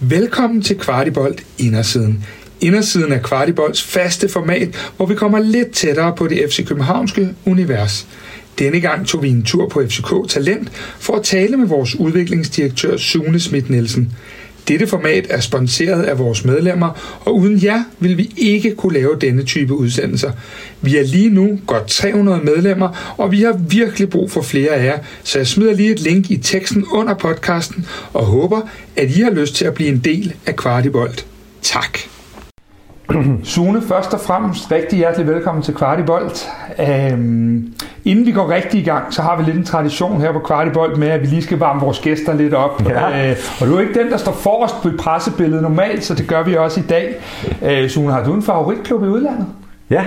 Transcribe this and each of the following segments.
Velkommen til Kvartibolt Indersiden. Indersiden er Kvartibolds faste format, hvor vi kommer lidt tættere på det FC Københavnske univers. Denne gang tog vi en tur på FCK Talent for at tale med vores udviklingsdirektør Sune Schmidt Nielsen. Dette format er sponsoreret af vores medlemmer, og uden jer vil vi ikke kunne lave denne type udsendelser. Vi er lige nu godt 300 medlemmer, og vi har virkelig brug for flere af jer, så jeg smider lige et link i teksten under podcasten, og håber, at I har lyst til at blive en del af Kvartibolt. Tak. Sune, først og fremmest rigtig hjertelig velkommen til Kvartibolt. Øhm, inden vi går rigtig i gang, så har vi lidt en tradition her på Kvartibolt med, at vi lige skal varme vores gæster lidt op. Ja. Øh, og du er ikke den, der står forrest på pressebilledet normalt, så det gør vi også i dag. Øh, Sune, har du en favoritklub i udlandet? Ja,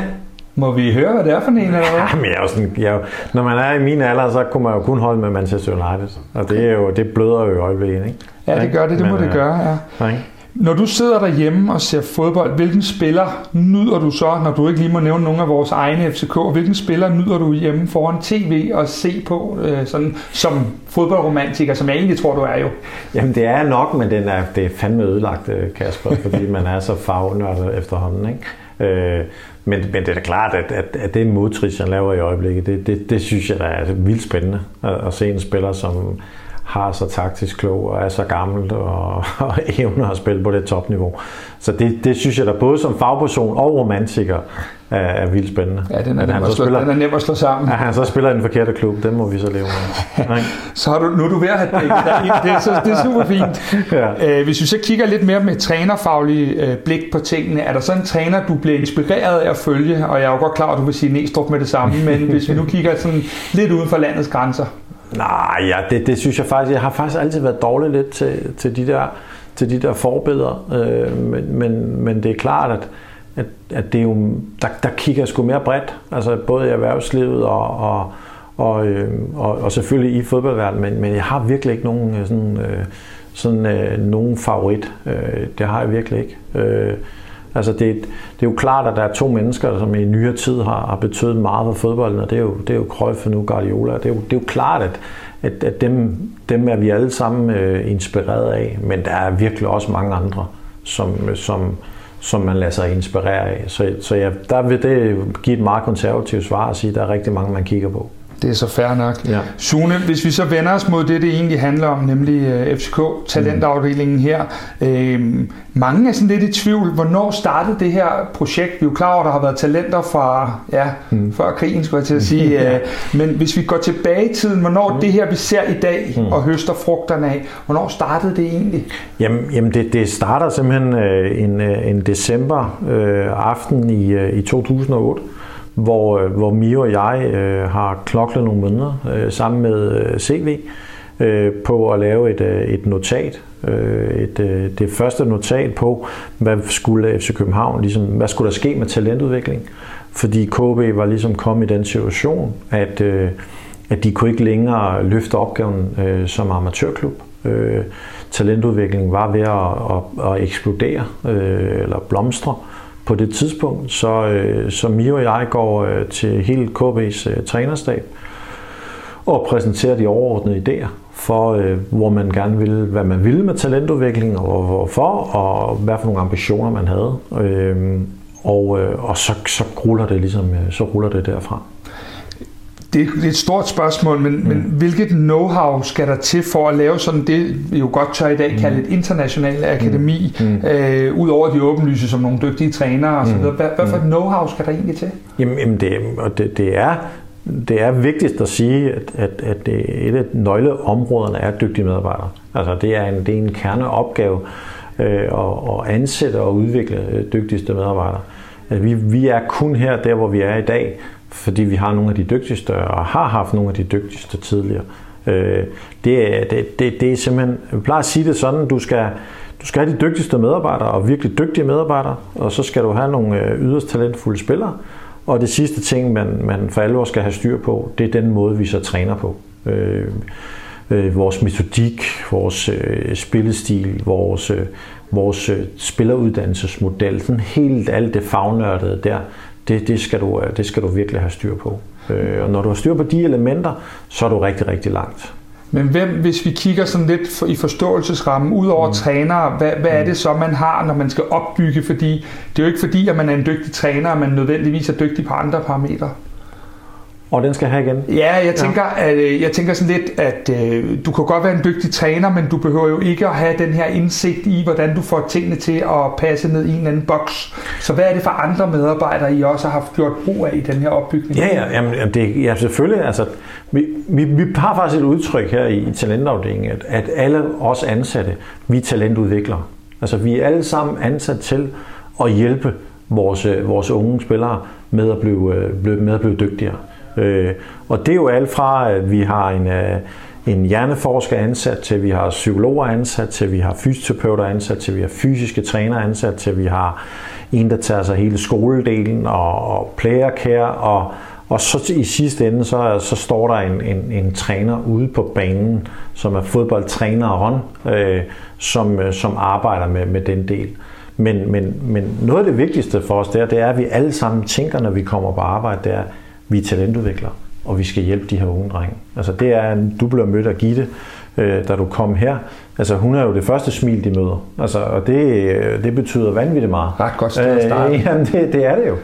Må vi høre, hvad det er for en? Eller hvad? Ja, men jeg er jo sådan, jeg, er jo- når man er i min alder, så kunne man jo kun holde med Manchester United. Og det, er jo, det bløder jo i øjeblikket, ikke? Ja, det gør det. Det må Men, det øh, gøre, ja. Ja, ikke? Når du sidder derhjemme og ser fodbold, hvilken spiller nyder du så, når du ikke lige må nævne nogen af vores egne FCK, hvilken spiller nyder du hjemme foran tv og se på øh, sådan, som fodboldromantiker, som jeg egentlig tror, du er jo? Jamen det er nok, men den er, det er fandme ødelagt, øh, Kasper, fordi man er så fagnørdet efterhånden, ikke? Øh, men, men det er da klart, at, at, at det modtris, han laver i øjeblikket, det, det, det synes jeg da er vildt spændende at, at se en spiller, som har så taktisk klog og er så gammel og, og evner at spille på det topniveau. Så det, det synes jeg da både som fagperson og romantiker er, er vildt spændende. Ja, den er, nem han at, slå, spiller, den er nem at slå sammen. at han så spiller i den forkerte klub, det må vi så leve med. Så har du, nu er du ved at have dækket dig ind. Det er, så, det er super fint. Ja. Øh, hvis vi så kigger lidt mere med trænerfaglig øh, blik på tingene, er der så en træner, du bliver inspireret af at følge? Og jeg er jo godt klar, at du vil sige Næstrup med det samme, men hvis vi nu kigger sådan lidt uden for landets grænser. Nej, ja, det, det synes jeg faktisk. Jeg har faktisk altid været dårlig lidt til, til de der til de der forbilleder, øh, men, men, men det er klart, at, at, at det er jo, der, der kigger jeg sgu mere bredt, altså både i erhvervslivet og, og, og, øh, og, og selvfølgelig i fodboldverdenen, men, men jeg har virkelig ikke nogen øh, sådan, øh, sådan øh, nogen favorit. Øh, det har jeg virkelig ikke. Øh, altså det, det er jo klart, at der er to mennesker, som i nyere tid har, har betydet meget for fodbolden, og det er jo, det er jo Cruyff og nu Guardiola. Det er jo, det er jo klart, at, at, at dem, dem er vi alle sammen øh, inspireret af, men der er virkelig også mange andre, som, øh, som, som man lader sig inspirere af. Så, så ja, der vil det give et meget konservativt svar at sige, at der er rigtig mange, man kigger på. Det er så fair nok. Ja. Sune, hvis vi så vender os mod det, det egentlig handler om, nemlig øh, FCK, talentafdelingen her. Øh, mange er sådan lidt i tvivl, hvornår startede det her projekt? Vi er jo klar over, at der har været talenter fra, ja, mm. før krigen, skulle jeg til at sige. Øh, men hvis vi går tilbage i tiden, hvornår mm. det her, vi ser i dag mm. og høster frugterne af, hvornår startede det egentlig? Jamen, jamen det, det starter simpelthen øh, en, øh, en december øh, aften i, øh, i 2008, hvor, øh, hvor Mio og jeg øh, har knoklet nogle måneder øh, sammen med øh, CV øh, på at lave et, øh, et notat. Øh, et, øh, det første notat på, hvad skulle FC København, ligesom, hvad skulle der ske med talentudvikling. Fordi KB var ligesom kommet i den situation, at, øh, at de kunne ikke længere løfte opgaven øh, som amatørklub. Øh, talentudviklingen var ved at, at, at eksplodere øh, eller blomstre på det tidspunkt. Så, øh, så Mio og jeg går øh, til hele KB's øh, trænerstab og præsenterer de overordnede idéer for, øh, hvor man gerne ville, hvad man ville med talentudvikling, og hvorfor, og hvad for nogle ambitioner man havde. Øh, og, øh, og så, så ruller det ligesom, øh, så ruller det derfra. Det er et stort spørgsmål, men, mm. men hvilket know-how skal der til for at lave sådan det, vi jo godt tør i dag kalde et internationalt akademi, mm. øh, ud over de åbenlyse som nogle dygtige trænere osv. Mm. Hvad, hvad for et know-how skal der egentlig til? Jamen, jamen det, og det, det, er, det er vigtigst at sige, at, at, at det, et af nøgleområderne er dygtige medarbejdere. Altså det er en, det er en kerneopgave øh, at, at ansætte og udvikle øh, dygtigste medarbejdere. Altså, vi, vi er kun her, der hvor vi er i dag, fordi vi har nogle af de dygtigste, og har haft nogle af de dygtigste tidligere. Øh, det, det, det, det er simpelthen, jeg plejer at sige det sådan, du skal, du skal have de dygtigste medarbejdere, og virkelig dygtige medarbejdere, og så skal du have nogle øh, yderst talentfulde spillere, og det sidste ting, man, man for alvor skal have styr på, det er den måde, vi så træner på. Øh, øh, vores metodik, vores øh, spillestil, vores, øh, vores øh, spilleruddannelsesmodel, sådan helt alt det fagnørdede der, det, det, skal du, øh, det skal du virkelig have styr på. Øh, og når du har styr på de elementer, så er du rigtig, rigtig langt. Men hvem, hvis vi kigger sådan lidt for, i forståelsesrammen, ud over mm. trænere, hvad, hvad er det så, man har, når man skal opbygge? Fordi det er jo ikke fordi, at man er en dygtig træner, at man nødvendigvis er dygtig på andre parametre. Og den skal have igen? Ja, jeg tænker, ja. At, øh, jeg tænker sådan lidt, at øh, du kan godt være en dygtig træner, men du behøver jo ikke at have den her indsigt i, hvordan du får tingene til at passe ned i en anden boks. Så hvad er det for andre medarbejdere, I også har haft gjort brug af i den her opbygning? Ja, ja, jamen, det, ja selvfølgelig. Altså, vi, vi, vi har faktisk et udtryk her i, i talentafdelingen, at, at alle os ansatte, vi er talentudviklere. Altså vi er alle sammen ansat til at hjælpe vores, vores unge spillere med at blive, øh, med at blive dygtigere. Øh, og det er jo alt fra, at vi har en, øh, en hjerneforsker ansat, til vi har psykologer ansat, til vi har fysioterapeuter ansat, til vi har fysiske træner ansat, til vi har en, der tager sig hele skoledelen og, og player care, og, og så i sidste ende, så, så står der en, en, en træner ude på banen, som er fodboldtræneren, øh, som, øh, som arbejder med, med den del. Men, men, men noget af det vigtigste for os, det er, det er, at vi alle sammen tænker, når vi kommer på arbejde, det er, vi er talentudviklere, og vi skal hjælpe de her unge drenge. Altså det er, en, du blev mødt af Gitte, øh, da du kom her. Altså hun er jo det første smil, de møder. Altså, og det, øh, det betyder vanvittigt meget. Ret godt sted at starte. Øh, jamen det, det er det jo.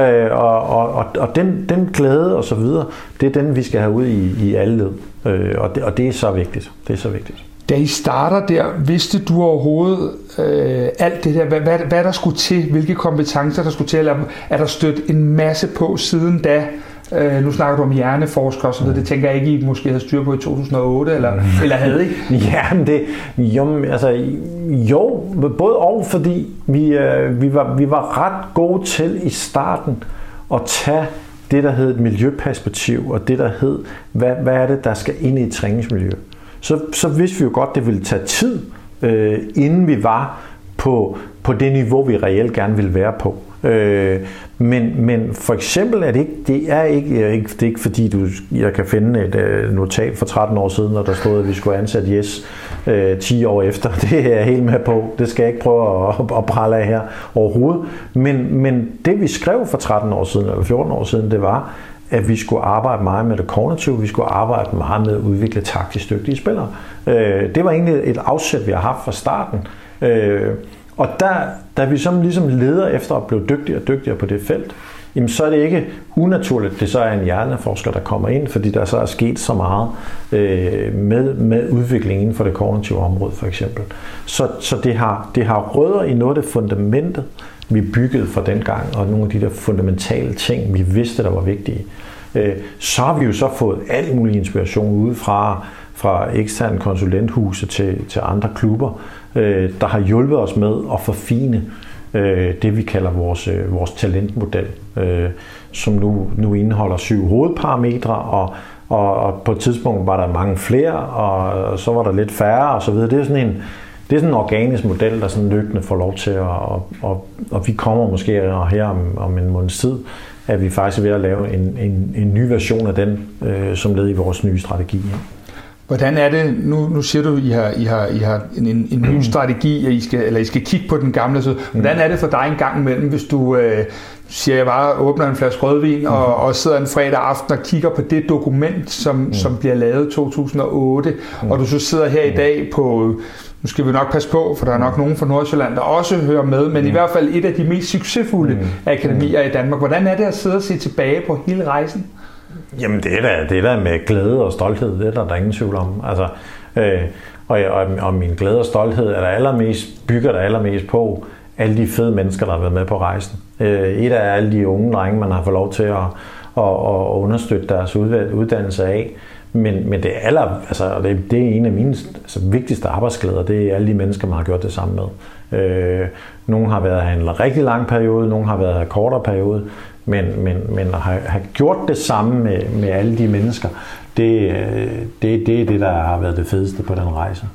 Øh, og og, og, og den, den glæde og så videre, det er den, vi skal have ud i, i alle led. Øh, og, det, og det er så vigtigt. Det er så vigtigt. Da I starter der, vidste du overhovedet øh, alt det der, hvad, hvad, hvad der skulle til, hvilke kompetencer der skulle til, eller er der stødt en masse på siden da, Øh, nu snakker du om hjerneforskere osv., mm. det tænker jeg ikke, I måske havde styr på i 2008, eller, eller havde I? ja, men det, jo, altså, jo, både og, fordi vi, øh, vi, var, vi var ret gode til i starten at tage det, der hed et miljøperspektiv, og det, der hed, hvad, hvad er det, der skal ind i et træningsmiljø. Så, så vidste vi jo godt, det ville tage tid, øh, inden vi var på, på det niveau, vi reelt gerne ville være på. Øh, men, men for eksempel er det ikke, det er ikke, det er ikke fordi, du, jeg kan finde et uh, notat for 13 år siden, når der stod, at vi skulle ansætte Yes uh, øh, 10 år efter. Det er jeg helt med på. Det skal jeg ikke prøve at, at prale af her overhovedet. Men, men det vi skrev for 13 år siden, eller 14 år siden, det var, at vi skulle arbejde meget med det kognitive, vi skulle arbejde meget med at udvikle taktisk dygtige spillere. Øh, det var egentlig et afsæt, vi har haft fra starten. Øh, og der, da vi som ligesom leder efter at blive dygtigere og dygtigere på det felt, jamen så er det ikke unaturligt, at det så er en hjerneforsker, der kommer ind, fordi der så er sket så meget øh, med, med udviklingen inden for det kognitive område for eksempel. Så, så det, har, det har rødder i noget af det fundamentet, vi byggede for den gang, og nogle af de der fundamentale ting, vi vidste, der var vigtige. Øh, så har vi jo så fået al mulig inspiration udefra, fra eksterne konsulenthuse til, til andre klubber, øh, der har hjulpet os med at forfine øh, det, vi kalder vores, øh, vores talentmodel, øh, som nu, nu indeholder syv hovedparametre, og, og, og på et tidspunkt var der mange flere, og så var der lidt færre osv. Det er sådan en, det er sådan en organisk model, der sådan løbende får lov til at, og, og, og vi kommer måske her om, om en måneds tid, at vi faktisk er ved at lave en, en, en ny version af den, øh, som led i vores nye strategi. Hvordan er det, nu, nu siger du, I har, I har, I har en, en, en ny mm. strategi, og I skal, eller I skal kigge på den gamle, så hvordan er det for dig en gang imellem, hvis du, øh, siger jeg bare, åbner en flaske rødvin mm. og, og sidder en fredag aften og kigger på det dokument, som, mm. som bliver lavet 2008, mm. og du så sidder her i dag på, nu skal vi nok passe på, for der er nok nogen fra Nordsjælland, der også hører med, men mm. i hvert fald et af de mest succesfulde mm. akademier i Danmark. Hvordan er det at sidde og se tilbage på hele rejsen? Jamen det er da, det er da med glæde og stolthed, det er der, der er ingen tvivl om. Altså, øh, og, og, og min glæde og stolthed er der allermest, bygger der allermest på alle de fede mennesker, der har været med på rejsen. Øh, et af alle de unge drenge, man har fået lov til at, at, at understøtte deres uddannelse af. Men, men det, aller, altså, det, det er en af mine altså, vigtigste arbejdsglæder, det er alle de mennesker, man har gjort det sammen med. Øh, nogle har været her en rigtig lang periode, nogle har været her en kortere periode, men, men, men at have, have gjort det samme med, med alle de mennesker, det, øh, det, det er det, der har været det fedeste på den rejse.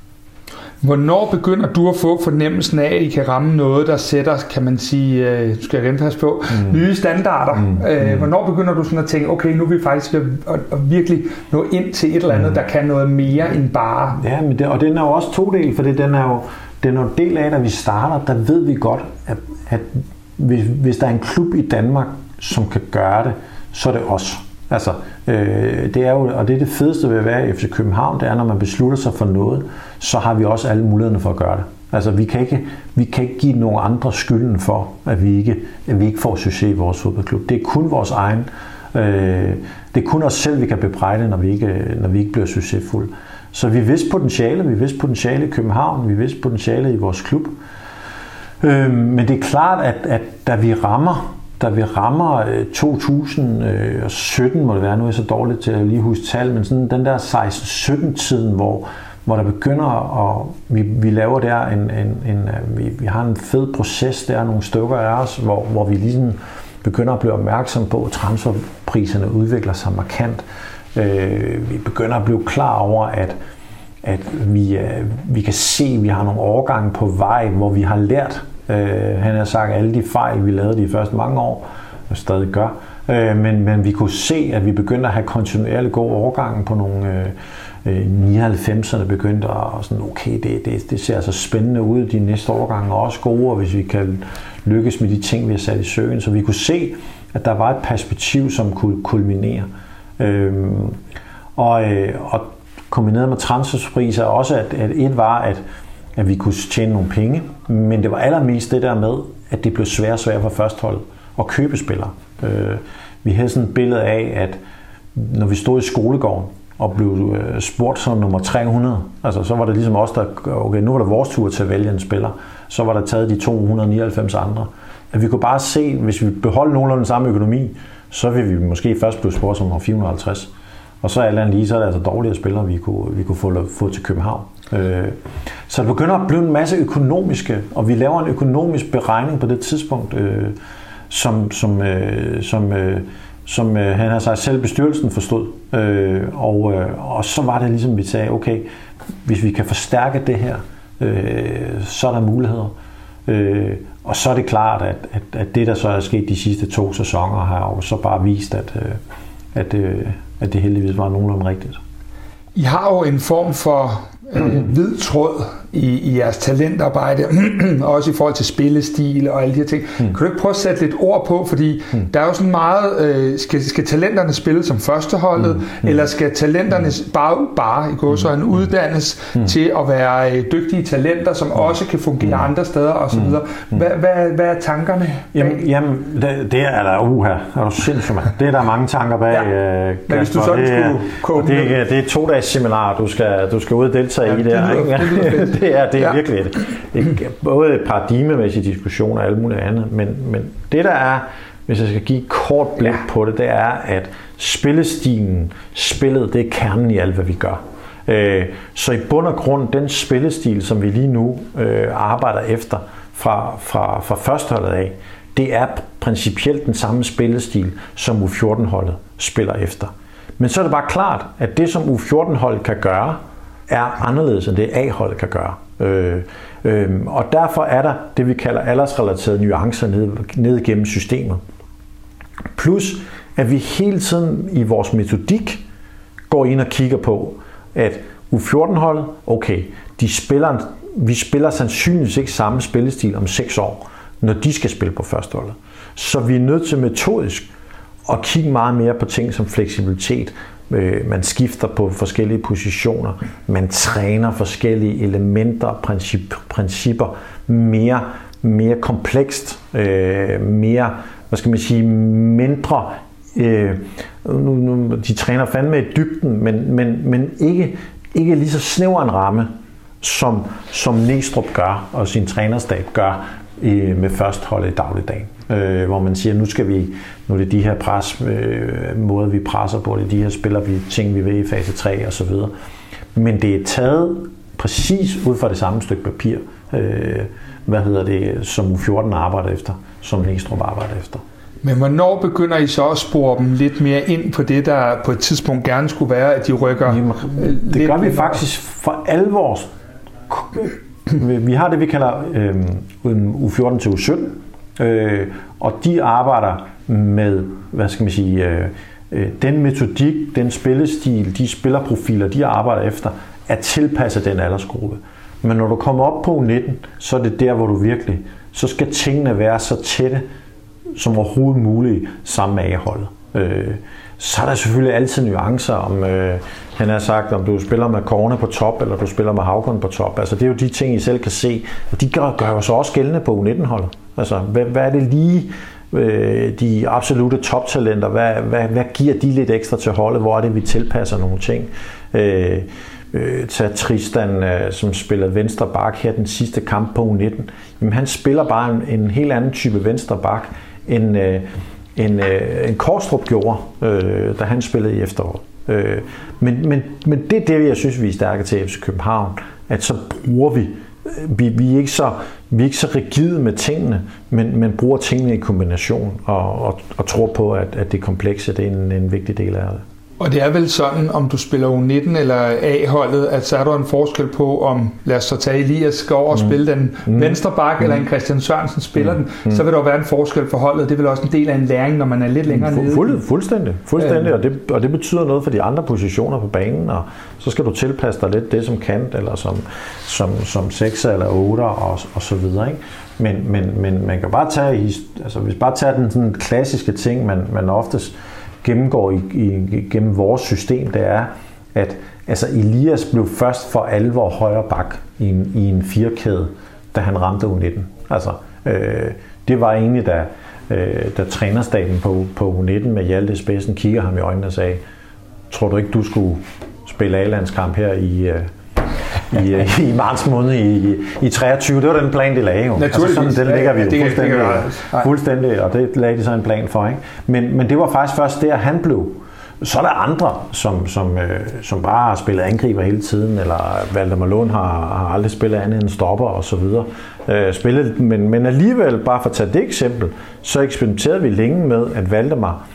Hvornår begynder du at få fornemmelsen af, at I kan ramme noget, der sætter, kan man sige, øh, skal jeg passe på, mm. nye standarder? Mm. Øh, mm. hvornår begynder du sådan at tænke, okay, nu er vi faktisk at, at virkelig nå ind til et eller andet, mm. der kan noget mere end bare... Ja, men det, og den er jo også to del, for den er jo den er jo del af, at vi starter, der ved vi godt, at, at hvis, hvis der er en klub i Danmark, som kan gøre det, så er det os. Altså, øh, det er jo, og det er det fedeste ved at være i FC København, det er, når man beslutter sig for noget, så har vi også alle mulighederne for at gøre det. Altså, vi kan ikke, vi kan ikke give nogen andre skylden for, at vi ikke, at vi ikke får succes i vores fodboldklub. Det er kun vores egen. Øh, det er kun os selv, vi kan bebrejde, når vi ikke, øh, når vi ikke bliver succesfulde. Så vi vidste potentiale, vi vidste potentiale i København, vi vidste potentiale i vores klub. Øh, men det er klart, at, at da vi rammer da vi rammer øh, 2017, øh, må det være, nu er jeg så dårligt til at lige huske tal, men sådan den der 16-17-tiden, hvor, hvor der begynder at, vi, vi laver der en, en, en øh, vi, vi har en fed proces der, nogle stykker af os, hvor, hvor vi ligesom begynder at blive opmærksom på, at transferpriserne udvikler sig markant. Øh, vi begynder at blive klar over, at, at vi, øh, vi kan se, at vi har nogle overgange på vej, hvor vi har lært Øh, han har sagt alle de fejl, vi lavede de første mange år, og stadig gør. Øh, men, men vi kunne se, at vi begyndte at have kontinuerligt god overgang på nogle øh, øh 99'erne begyndte at sådan, okay, det, det, det ser altså spændende ud, de næste årgange er også gode, og hvis vi kan lykkes med de ting, vi har sat i søen. Så vi kunne se, at der var et perspektiv, som kunne kulminere. Øhm, og, øh, og kombineret med transferpriser også, at, at et var, at at vi kunne tjene nogle penge, men det var allermest det der med, at det blev svært og svært for førsthold at købe spillere. Øh, vi havde sådan et billede af, at når vi stod i skolegården og blev øh, spurgt som nummer 300, altså så var det ligesom os, der, okay, nu var det vores tur til at vælge en spiller, så var der taget de 299 andre. At vi kunne bare se, hvis vi beholdt nogenlunde den samme økonomi, så ville vi måske først blive spurgt som nummer 450. Og så er lige, så er det altså dårligere spillere, vi kunne, vi kunne få, få til København. Øh, så det begynder at blive en masse økonomiske, og vi laver en økonomisk beregning på det tidspunkt, øh, som, som, øh, som, øh, som øh, han har sagt selv bestyrelsen forstod. Øh, og, og så var det ligesom, vi sagde, okay, hvis vi kan forstærke det her, så er der muligheder. og så er det klart, at, at, at det, der så er sket de sidste to sæsoner, har jo så bare vist, at, at, at det heldigvis var nogenlunde rigtigt. I har jo en form for øh, hvid tråd i, i jeres talentarbejde, også i forhold til spillestil og alle de her ting. Mm. Kan du ikke prøve at sætte lidt ord på, fordi mm. der er jo sådan meget, øh, skal, skal talenterne spille som førsteholdet, mm. Mm. eller skal talenterne mm. bare, bare i går så en uddannes mm. til at være øh, dygtige talenter, som mm. også kan fungere mm. andre steder osv. Mm. Hvad, hvad, hvad er tankerne? Jamen, jamen det, det er der uha, er du sindssygt, man. Det er der mange tanker bag. Ja. Øh, Men hvis du sådan det, skulle det, det, det er to dages seminar, du skal, du skal ud og deltage ja, i der. Det, lyder, det, lyder det er, det er ja. virkelig et, et, både et paradigmemæssig diskussion og alt muligt andet, men, men det der er, hvis jeg skal give et kort blik ja. på det, det er, at spillestilen, spillet, det er kernen i alt, hvad vi gør. Øh, så i bund og grund, den spillestil, som vi lige nu øh, arbejder efter fra, fra, fra førsteholdet af, det er principielt den samme spillestil, som U14-holdet spiller efter. Men så er det bare klart, at det, som U14-holdet kan gøre, er anderledes end det A-holdet kan gøre. Øh, øh, og derfor er der det, vi kalder aldersrelaterede nuancer ned, ned gennem systemet. Plus, at vi hele tiden i vores metodik går ind og kigger på, at U14-holdet, okay, de spiller, vi spiller sandsynligvis ikke samme spillestil om 6 år, når de skal spille på førsteholdet. Så vi er nødt til metodisk at kigge meget mere på ting som fleksibilitet, Øh, man skifter på forskellige positioner. Man træner forskellige elementer, princip, principper mere, mere komplekst, øh, mere, hvad skal man sige, mindre øh, nu, nu, de træner fandme i dybden, men, men, men ikke, ikke lige så snæver en ramme, som, som Næstrup gør, og sin trænerstab gør i, med førstholdet i dagligdagen øh, hvor man siger, nu skal vi, nu er det de her pres, øh, måder vi presser på, det er de her spiller vi ting, vi vil i fase 3 og så videre. Men det er taget præcis ud fra det samme stykke papir, øh, hvad hedder det, som U14 arbejder efter, som Næstrup arbejder efter. Men hvornår begynder I så at spore dem lidt mere ind på det, der på et tidspunkt gerne skulle være, at de rykker Jamen, Det gør vi faktisk for alvor. Vi har det, vi kalder øh, U14 til U17, Øh, og de arbejder med, hvad skal man sige, øh, øh, den metodik, den spillestil, de spillerprofiler, de arbejder efter, er tilpasset den aldersgruppe. Men når du kommer op på 19, så er det der, hvor du virkelig, så skal tingene være så tætte som overhovedet muligt sammen med A-holdet. Øh, så er der selvfølgelig altid nuancer om, øh, han har sagt, om du spiller med Korne på top, eller du spiller med Havgården på top. Altså, det er jo de ting, I selv kan se. Og de gør, gør jo så også gældende på U19-holdet. Altså, hvad, hvad er det lige, øh, de absolute toptalenter, hvad, hvad, hvad giver de lidt ekstra til holdet? Hvor er det, vi tilpasser nogle ting? Øh, øh, tag Tristan, øh, som spillede venstre bak her den sidste kamp på U19. Jamen, han spiller bare en, en helt anden type venstre bak, end, øh, end, øh, en Korstrup gjorde, øh, da han spillede i efteråret. Øh, men, men, men det er det, jeg synes, vi er stærke til FC København, at så bruger vi øh, vi, vi, er ikke så, vi er ikke så rigide med tingene, men, men bruger tingene i kombination og, og, og tror på, at, at det komplekse det er en, en vigtig del af det. Og det er vel sådan, om du spiller U19 eller A-holdet, at så er der en forskel på, om lad os så tage Elias skal over og mm. spille den mm. venstre bak, mm. eller en Christian Sørensen spiller mm. den, mm. så vil der jo være en forskel for holdet. Det vel også en del af en læring, når man er lidt længere nede. Fuld, fuldstændig, fuldstændig øh. og, det, og det betyder noget for de andre positioner på banen, og så skal du tilpasse dig lidt det som kant, eller som, som, som 6 eller 8 og, og så videre. Ikke? Men, men, men man kan bare tage, altså hvis bare tager den sådan klassiske ting, man, man oftest gennemgår i, i, gennem vores system, det er, at altså Elias blev først for alvor højre bak i en, i en firkæde, da han ramte U19. Altså, øh, det var egentlig, da, øh, da trænerstaben på, på U19 med Hjalte Spidsen kigger ham i øjnene og sagde, tror du ikke, du skulle spille A-landskamp her i, øh, i, øh, i marts måned i, i 23. Det var den plan, de lagde jo. Altså sådan, den ligger vi jo fuldstændig, fuldstændig, og det lagde de så en plan for. Ikke? Men, men det var faktisk først der, han blev. Så er der andre, som, som, øh, som bare har spillet angriber hele tiden, eller Valdemar Lund har, har aldrig spillet andet end stopper og så videre. Øh, spillet, men, men alligevel, bare for at tage det eksempel, så eksperimenterede vi længe med, at Valdemar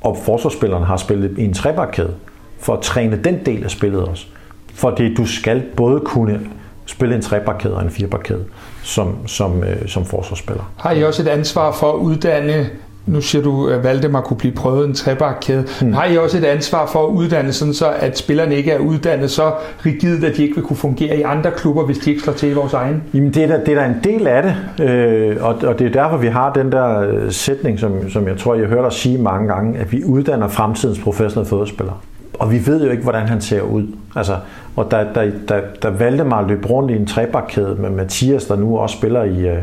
og forsvarsspillerne har spillet i en trebakkæde, for at træne den del af spillet også. Fordi du skal både kunne spille en trebakkæde og en firebakkæde som, som, øh, som forsvarsspiller. Har I også et ansvar for at uddanne nu siger du, at Valdemar kunne blive prøvet en trebakkæde. Hmm. Har I også et ansvar for at uddanne, sådan så at spillerne ikke er uddannet så rigidt, at de ikke vil kunne fungere i andre klubber, hvis de ikke slår til i vores egen? Jamen det er der, det er der en del af det, øh, og, og det er derfor, vi har den der øh, sætning, som, som jeg tror, jeg hørte dig sige mange gange, at vi uddanner fremtidens professionelle fodboldspillere og vi ved jo ikke, hvordan han ser ud. Altså, og da, da, da, da Valdemar løb rundt i en trebakkæde med Mathias, der nu også spiller i, øh,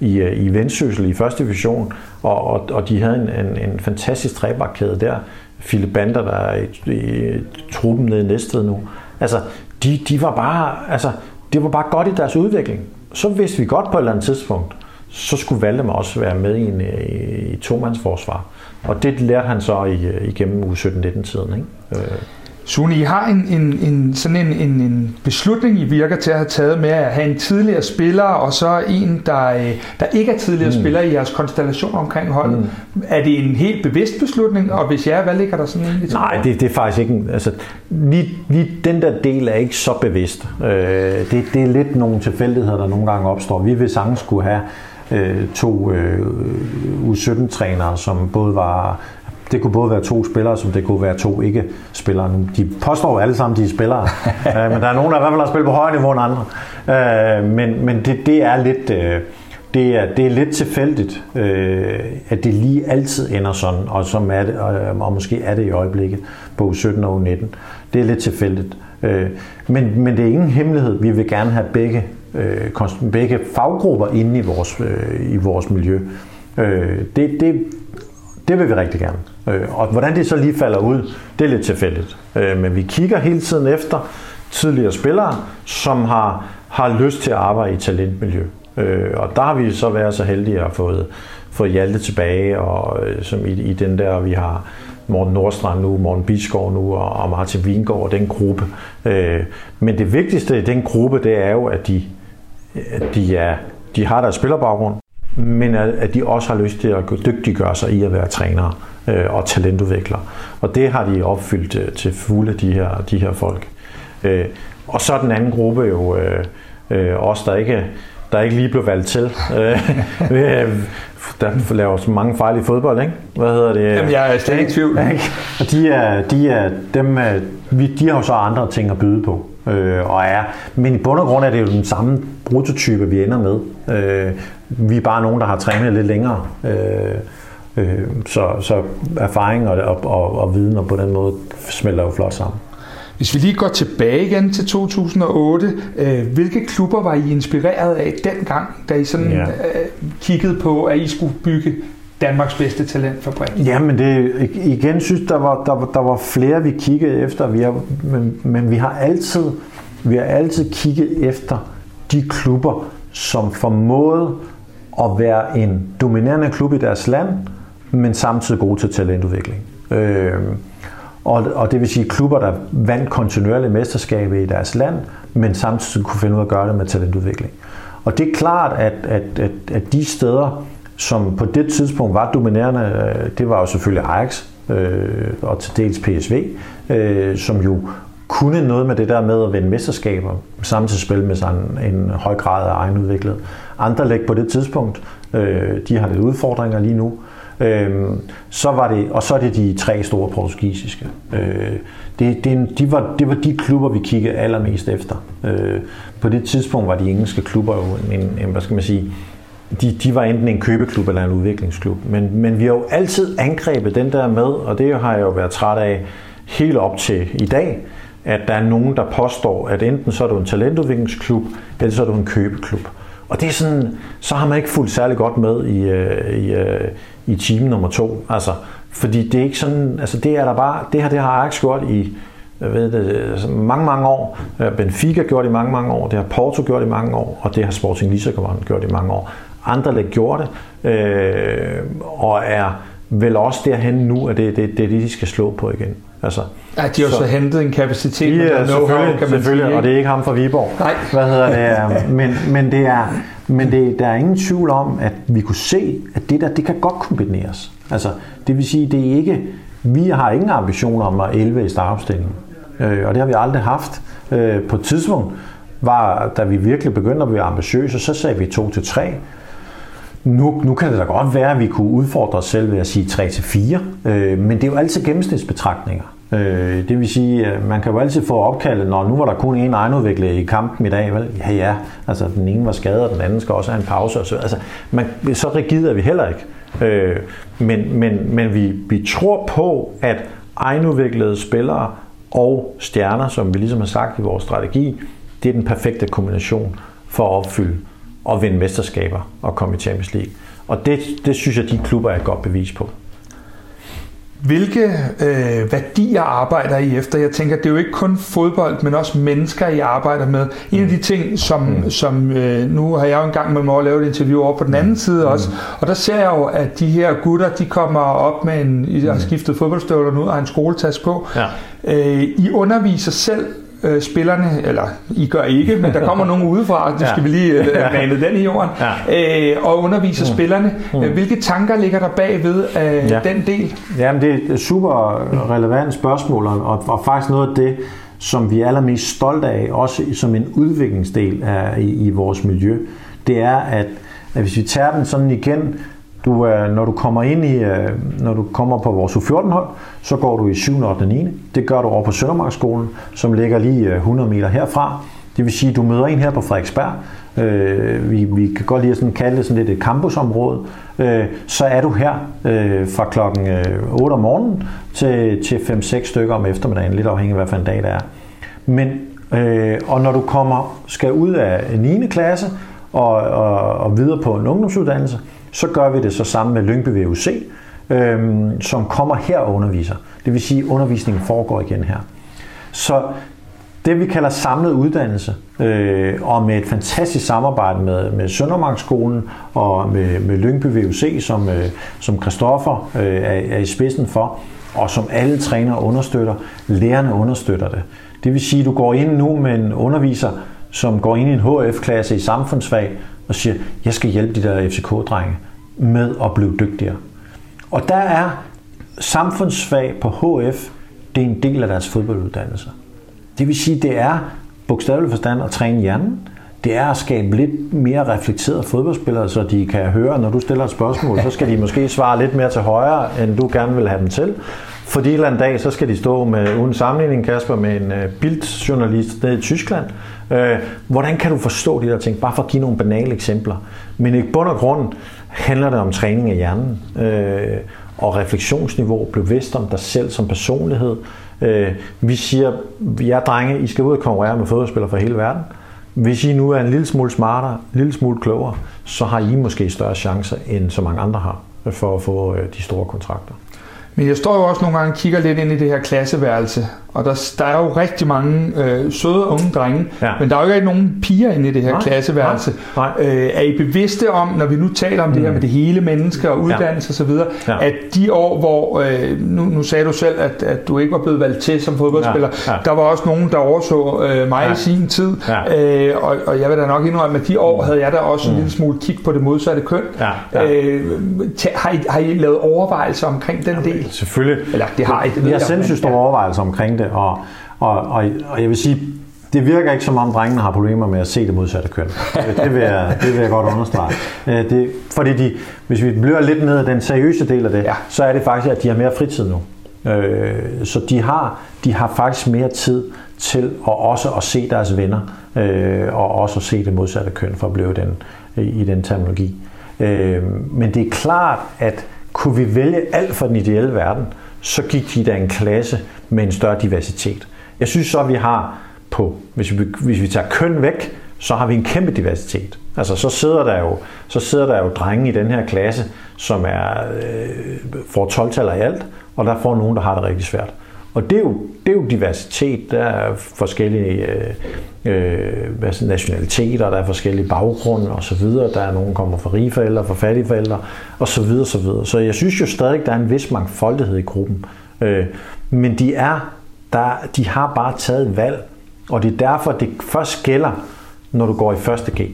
i, øh, i Vendsyssel i første division, og, og, og de havde en, en, en fantastisk trebakkæde der. Philip Bander, der er i, i truppen nede i Næstved nu. Altså, de, de var bare, altså, det var bare godt i deres udvikling. Så vidste vi godt på et eller andet tidspunkt, så skulle Valdemar også være med i, en, i, i tomandsforsvar. Og det lærte han så i, igennem uge 17-19-tiden. Ikke? Øh. Sune, I har en, en, en, sådan en, en, en beslutning, I virker til at have taget med at have en tidligere spiller, og så en, der, øh, der ikke er tidligere mm. spiller i jeres konstellation omkring holdet. Mm. Er det en helt bevidst beslutning, og hvis ja, hvad ligger der sådan egentlig til? Nej, det, det er faktisk ikke... Altså, lige, lige den der del er ikke så bevidst. Øh, det, det er lidt nogle tilfældigheder, der nogle gange opstår. Vi vil sagtens skulle have øh, to øh, U17-trænere, som både var det kunne både være to spillere, som det kunne være to ikke-spillere. De påstår alle sammen, de er spillere, øh, men der er nogen, der i hvert fald har spillet på højere niveau end andre. Øh, men men det, det er lidt... Øh, det er, det er lidt tilfældigt, at det lige altid ender sådan, og, som er det, og måske er det i øjeblikket på 17 og 19. Det er lidt tilfældigt. men, men det er ingen hemmelighed. Vi vil gerne have begge, Øh, begge faggrupper inde i vores, øh, i vores miljø. Øh, det, det, det vil vi rigtig gerne. Øh, og hvordan det så lige falder ud, det er lidt tilfældigt. Øh, men vi kigger hele tiden efter tidligere spillere, som har, har lyst til at arbejde i talentmiljø. Øh, og der har vi så været så heldige at få fået Hjalte tilbage, og som i, i den der, vi har Morten Nordstrand nu, Morten Bisgaard nu, og Martin Vingård og den gruppe. Men det vigtigste i den gruppe, det er jo, at de, at de, er, de har deres spillerbaggrund, men at de også har lyst til at dygtiggøre sig i at være trænere øh, og talentudviklere. Og det har de opfyldt øh, til fulde, de her, de her folk. Øh, og så den anden gruppe jo øh, øh, os, der ikke, der ikke lige blev valgt til. Øh, der laver så mange fejl i fodbold, ikke? Hvad hedder det? Jamen, jeg er slet ikke i tvivl. Og de er, de er, dem, vi, de har jo så andre ting at byde på. Øh, og er, men i bund og grund er det jo den samme prototype, vi ender med. Øh, vi er bare nogen, der har trænet lidt længere. Øh, Øh, så, så erfaring og, og, og, og viden og på den måde smelter jo flot sammen. Hvis vi lige går tilbage igen til 2008, øh, hvilke klubber var I inspireret af dengang, da I sådan ja. øh, kiggede på, at I skulle bygge Danmarks bedste talentfabrik? Jamen det, igen synes der var, der, der var flere, vi kiggede efter, vi har, men, men vi har altid vi har altid kigget efter de klubber, som formåede at være en dominerende klub i deres land, men samtidig gode til talentudvikling. Øh, og, og det vil sige klubber, der vandt kontinuerlige mesterskaber i deres land, men samtidig kunne finde ud af at gøre det med talentudvikling. Og det er klart, at, at, at, at de steder, som på det tidspunkt var dominerende, øh, det var jo selvfølgelig Ajax øh, og til dels PSV, øh, som jo kunne noget med det der med at vinde mesterskaber, samtidig spille med sådan en høj grad af egenudviklet. Andre læg på det tidspunkt, øh, de har lidt udfordringer lige nu, øh, så var det, og så er det de tre store portugisiske. Øh, det, det, de var, det var de klubber, vi kiggede allermest efter. Øh, på det tidspunkt var de engelske klubber jo en, en, hvad skal man sige, de, de var enten en købeklub eller en udviklingsklub. Men, men vi har jo altid angrebet den der med, og det har jeg jo været træt af helt op til i dag, at der er nogen, der påstår, at enten så er du en talentudviklingsklub, eller så er du en købeklub. Og det er sådan, så har man ikke fulgt særlig godt med i, øh, i, øh, i team nummer to. Altså, fordi det er ikke sådan, altså det er der bare, det her det har Ajax gjort i jeg ved det, altså mange, mange år. Øh, Benfica gjort i mange, mange år. Det har Porto gjort i mange år. Og det har Sporting Lissabon gjort i mange år. Andre lag gjort det. Øh, og er vel også derhen nu, at det, det, det er det, de skal slå på igen. Altså, Ja, de har så, så hentet en kapacitet, ja, og selvfølgelig, kan man selvfølgelig, sige, og det er ikke ham fra Viborg. Nej. Hvad hedder det? Men, men, det er, men det, der er ingen tvivl om, at vi kunne se, at det der, det kan godt kombineres. Altså, det vil sige, det er ikke, vi har ingen ambitioner om at 11 i startopstillingen. Øh, og det har vi aldrig haft. Øh, på et tidspunkt, var, da vi virkelig begyndte at blive ambitiøse, så sagde vi 2 til 3. Nu, nu kan det da godt være, at vi kunne udfordre os selv ved at sige 3 til 4, øh, men det er jo altid gennemsnitsbetragtninger. Øh, det vil sige, at man kan jo altid få opkaldet, når nu var der kun en egenudvikler i kampen i dag. Vel? Ja, ja, altså den ene var skadet, og den anden skal også have en pause. Og så, altså, man, så rigid er vi heller ikke. Øh, men men, men vi, vi tror på, at egenudviklede spillere og stjerner, som vi ligesom har sagt i vores strategi, det er den perfekte kombination for at opfylde og vinde mesterskaber og komme i Champions League. Og det, det synes jeg, de klubber er et godt bevis på. Hvilke øh, værdier arbejder I efter? Jeg tænker, det er jo ikke kun fodbold, men også mennesker, I arbejder med. En af de mm. ting, som, mm. som øh, nu har jeg jo engang med mig at lave et interview over på den anden mm. side også, mm. og der ser jeg jo, at de her gutter, de kommer op med en, I har mm. skiftet fodboldstøvler nu og har en skoletaske på. Ja. Øh, I underviser selv øh, spillerne, eller I gør ikke, men der kommer nogen udefra, det skal vi lige øh, mane den i jorden, ja. øh, og underviser mm. spillerne. Mm. Hvilke tanker ligger der bag ved øh, ja. den del? Jamen, det er et super relevant spørgsmål, og, og faktisk noget af det, som vi er allermest stolte af, også som en udviklingsdel af, i, i vores miljø, det er, at, at hvis vi tager den sådan igen du, øh, når du kommer ind i, øh, når du kommer på vores U14-hold, så går du i 7. og 9. Det gør du over på Søndermarksskolen, som ligger lige øh, 100 meter herfra. Det vil sige, at du møder en her på Frederiksberg. Øh, vi, vi kan godt lige sådan kalde det sådan lidt et campusområde. Øh, så er du her øh, fra klokken øh, 8 om morgenen til, til 5-6 stykker om eftermiddagen, lidt afhængig af hvad for en dag det er. Men, øh, og når du kommer, skal ud af 9. klasse og, og, og videre på en ungdomsuddannelse, så gør vi det så sammen med Lyngby VUC, øhm, som kommer her og underviser. Det vil sige, at undervisningen foregår igen her. Så det vi kalder samlet uddannelse, øh, og med et fantastisk samarbejde med, med Søndermarkskolen og med, med Lyngby VUC, som, øh, som Christoffer øh, er, er i spidsen for, og som alle trænere understøtter, lærerne understøtter det. Det vil sige, at du går ind nu med en underviser, som går ind i en HF-klasse i samfundsfag, og siger, jeg skal hjælpe de der FCK-drenge med at blive dygtigere. Og der er samfundsfag på HF, det er en del af deres fodbolduddannelse. Det vil sige, det er bogstaveligt forstand at træne hjernen. Det er at skabe lidt mere reflekterede fodboldspillere, så de kan høre, når du stiller et spørgsmål, så skal de måske svare lidt mere til højre, end du gerne vil have dem til. Fordi en eller anden dag, så skal de stå med, uden sammenligning, Kasper, med en uh, bildjournalist nede i Tyskland. Uh, hvordan kan du forstå de der ting? Bare for at give nogle banale eksempler. Men i bund og grund handler det om træning af hjernen. Uh, og refleksionsniveau, bevidst om dig selv som personlighed. Uh, vi siger, er drenge, I skal ud og konkurrere med fodboldspillere fra hele verden. Hvis I nu er en lille smule smartere, en lille smule klogere, så har I måske større chancer, end så mange andre har, for at få de store kontrakter. Men jeg står jo også nogle gange og kigger lidt ind i det her klasseværelse, og der, der er jo rigtig mange øh, søde unge drenge, ja. men der er jo ikke nogen piger inde i det her nej, klasseværelse. Nej, nej. Øh, er I bevidste om, når vi nu taler om mm. det her mm. med det hele menneske og uddannelse ja. osv., ja. at de år, hvor, øh, nu, nu sagde du selv, at, at du ikke var blevet valgt til som fodboldspiller, ja. Ja. der var også nogen, der overså øh, mig ja. i sin tid, ja. øh, og, og jeg vil da nok indrømme, at de år havde jeg da også mm. en lille smule kig på det modsatte køn. Ja. Ja. Øh, har, I, har I lavet overvejelser omkring den del? Selvfølgelig. Eller det har I, det jeg. har sindssygt store overvejelser omkring det, og, og, og, og jeg vil sige, det virker ikke som om drengene har problemer med at se det modsatte køn. Det vil jeg, det vil jeg godt understrege. Øh, det, fordi de, hvis vi bliver lidt ned af den seriøse del af det, ja. så er det faktisk, at de har mere fritid nu. Øh, så de har, de har faktisk mere tid til at også at se deres venner, øh, og også at se det modsatte køn, for at blive den, i den terminologi. Men det er klart, at kunne vi vælge alt for den ideelle verden, så gik de da en klasse med en større diversitet. Jeg synes så, at vi har på, hvis vi, hvis vi tager køn væk, så har vi en kæmpe diversitet. Altså så sidder der jo, så sidder der jo drenge i den her klasse, som er, øh, får 12 i alt, og der får nogen, der har det rigtig svært. Og det er jo, det er jo diversitet. Der er forskellige øh, øh, nationaliteter, der er forskellige baggrunde osv. Der er nogen, der kommer fra rige forældre, fra fattige forældre osv. Så, videre. så jeg synes jo stadig, der er en vis mangfoldighed i gruppen. Øh, men de er, der, de har bare taget valg, og det er derfor, det først gælder, når du går i første G.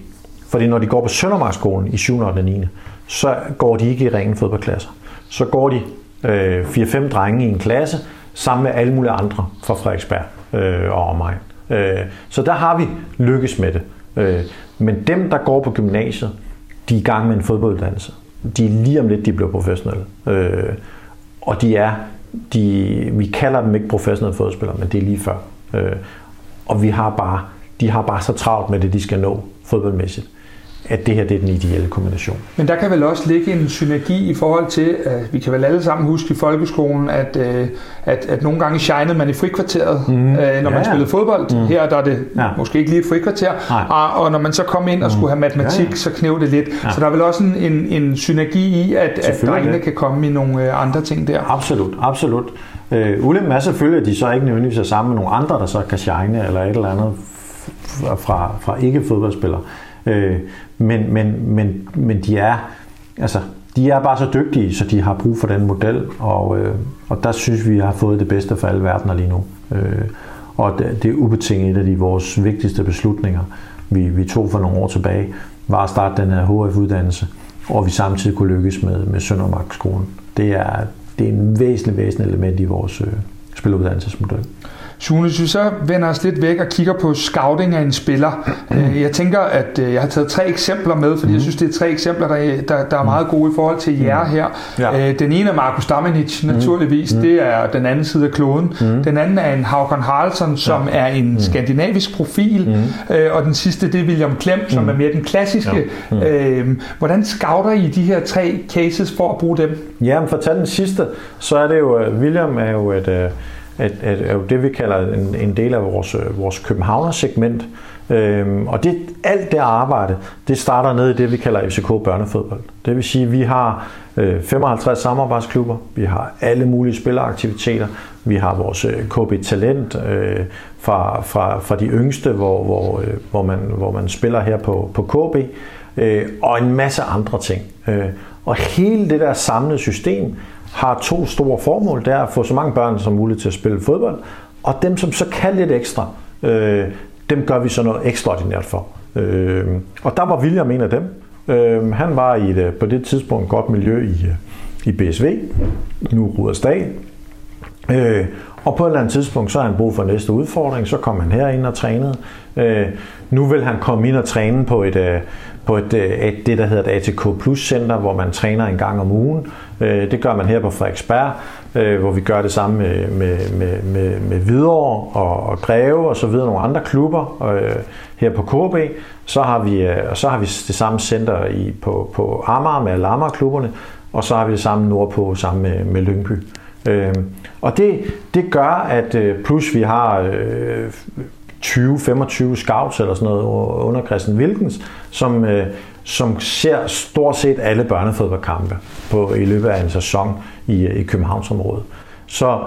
Fordi når de går på Søndermarkskolen i 7. og 9. så går de ikke i ringen fodboldklasser. Så går de øh, 4-5 drenge i en klasse, sammen med alle mulige andre fra Frederiksberg øh, og mig. Øh, så der har vi lykkes med det. Øh, men dem, der går på gymnasiet, de er i gang med en fodbolduddannelse. De er lige om lidt, de bliver professionelle. Øh, og de er, de, vi kalder dem ikke professionelle fodboldspillere, men det er lige før. Øh, og vi har bare, de har bare så travlt med det, de skal nå fodboldmæssigt at det her det er den ideelle kombination. Men der kan vel også ligge en synergi i forhold til, at vi kan vel alle sammen huske i folkeskolen, at, øh, at, at nogle gange shinede man i frikvarteret, mm. når ja, man spillede fodbold. Mm. Her der er det ja. måske ikke lige et frikvarter. Og, og når man så kom ind og skulle have matematik, ja, ja. så knæv det lidt. Ja. Så der er vel også en, en, en synergi i, at, at drengene kan komme i nogle øh, andre ting der. Absolut, absolut. Øh, ulempen er selvfølgelig, at de så ikke nødvendigvis er sammen med nogle andre, der så kan shine eller et eller andet fra, fra ikke-fodboldspillere. Øh, men, men, men, men de er altså, de er bare så dygtige, så de har brug for den model, og, øh, og der synes vi, vi har fået det bedste for alle verdener lige nu. Øh, og det, det er ubetinget et af de vores vigtigste beslutninger, vi, vi tog for nogle år tilbage, var at starte den her HF-uddannelse, og vi samtidig kunne lykkes med, med Søndermarkskolen. Det er, det er en væsentlig, væsentlig element i vores øh, spiluddannelsesmodel. Sune, hvis vi så vender os lidt væk og kigger på scouting af en spiller. Øh, jeg tænker, at øh, jeg har taget tre eksempler med, fordi jeg mhm. synes, det er tre eksempler, der, der, der er meget mhm. gode i forhold til jer her. Ja. Øh, den ene er Markus Damanic, naturligvis. Mm. Det er den anden side af kloden. Mm. Den anden er en Haugen Haraldsson, som ja. er en mm. skandinavisk profil. Mm. Og den sidste, det er William Klem, som mm. er mere den klassiske. Ja. Mm. Øh, hvordan scouter I de her tre cases for at bruge dem? Ja, men for at tage den sidste, så er det jo, William er jo et at, at, at det vi kalder en, en del af vores, vores Københavner-segment. Øhm, og det, alt det arbejde, det starter ned i det, vi kalder FCK børnefodbold. Det vil sige, at vi har øh, 55 samarbejdsklubber, vi har alle mulige spilleraktiviteter, vi har vores øh, KB Talent øh, fra, fra, fra de yngste, hvor, hvor, øh, hvor, man, hvor man spiller her på, på KB, øh, og en masse andre ting. Øh, og hele det der samlede system har to store formål. Det er at få så mange børn som muligt til at spille fodbold, og dem, som så kan lidt ekstra, øh, dem gør vi så noget ekstraordinært for. Øh, og der var William en af dem. Øh, han var i et, på det tidspunkt godt miljø i, i BSV, nu Rudersdal. Øh, og på et eller andet tidspunkt, så har han brug for næste udfordring, så kom han herind og trænede. Øh, nu vil han komme ind og træne på et, øh, på et, øh, et, det, der hedder et ATK Plus Center, hvor man træner en gang om ugen. Øh, det gør man her på Frederiksberg, øh, hvor vi gør det samme med, med, med, med, med Hvidovre og, og Greve og så videre, nogle andre klubber her på KB. Så har vi, og så har vi det samme center i, på, på Amager med alle Amager-klubberne, og så har vi det samme nordpå sammen med, med Lyngby. Øh, og det, det gør, at øh, plus vi har øh, 20-25 scouts eller sådan noget under Christian Wilkens, som, øh, som ser stort set alle børnefodboldkampe på, i løbet af en sæson i, i Københavnsområdet. Så,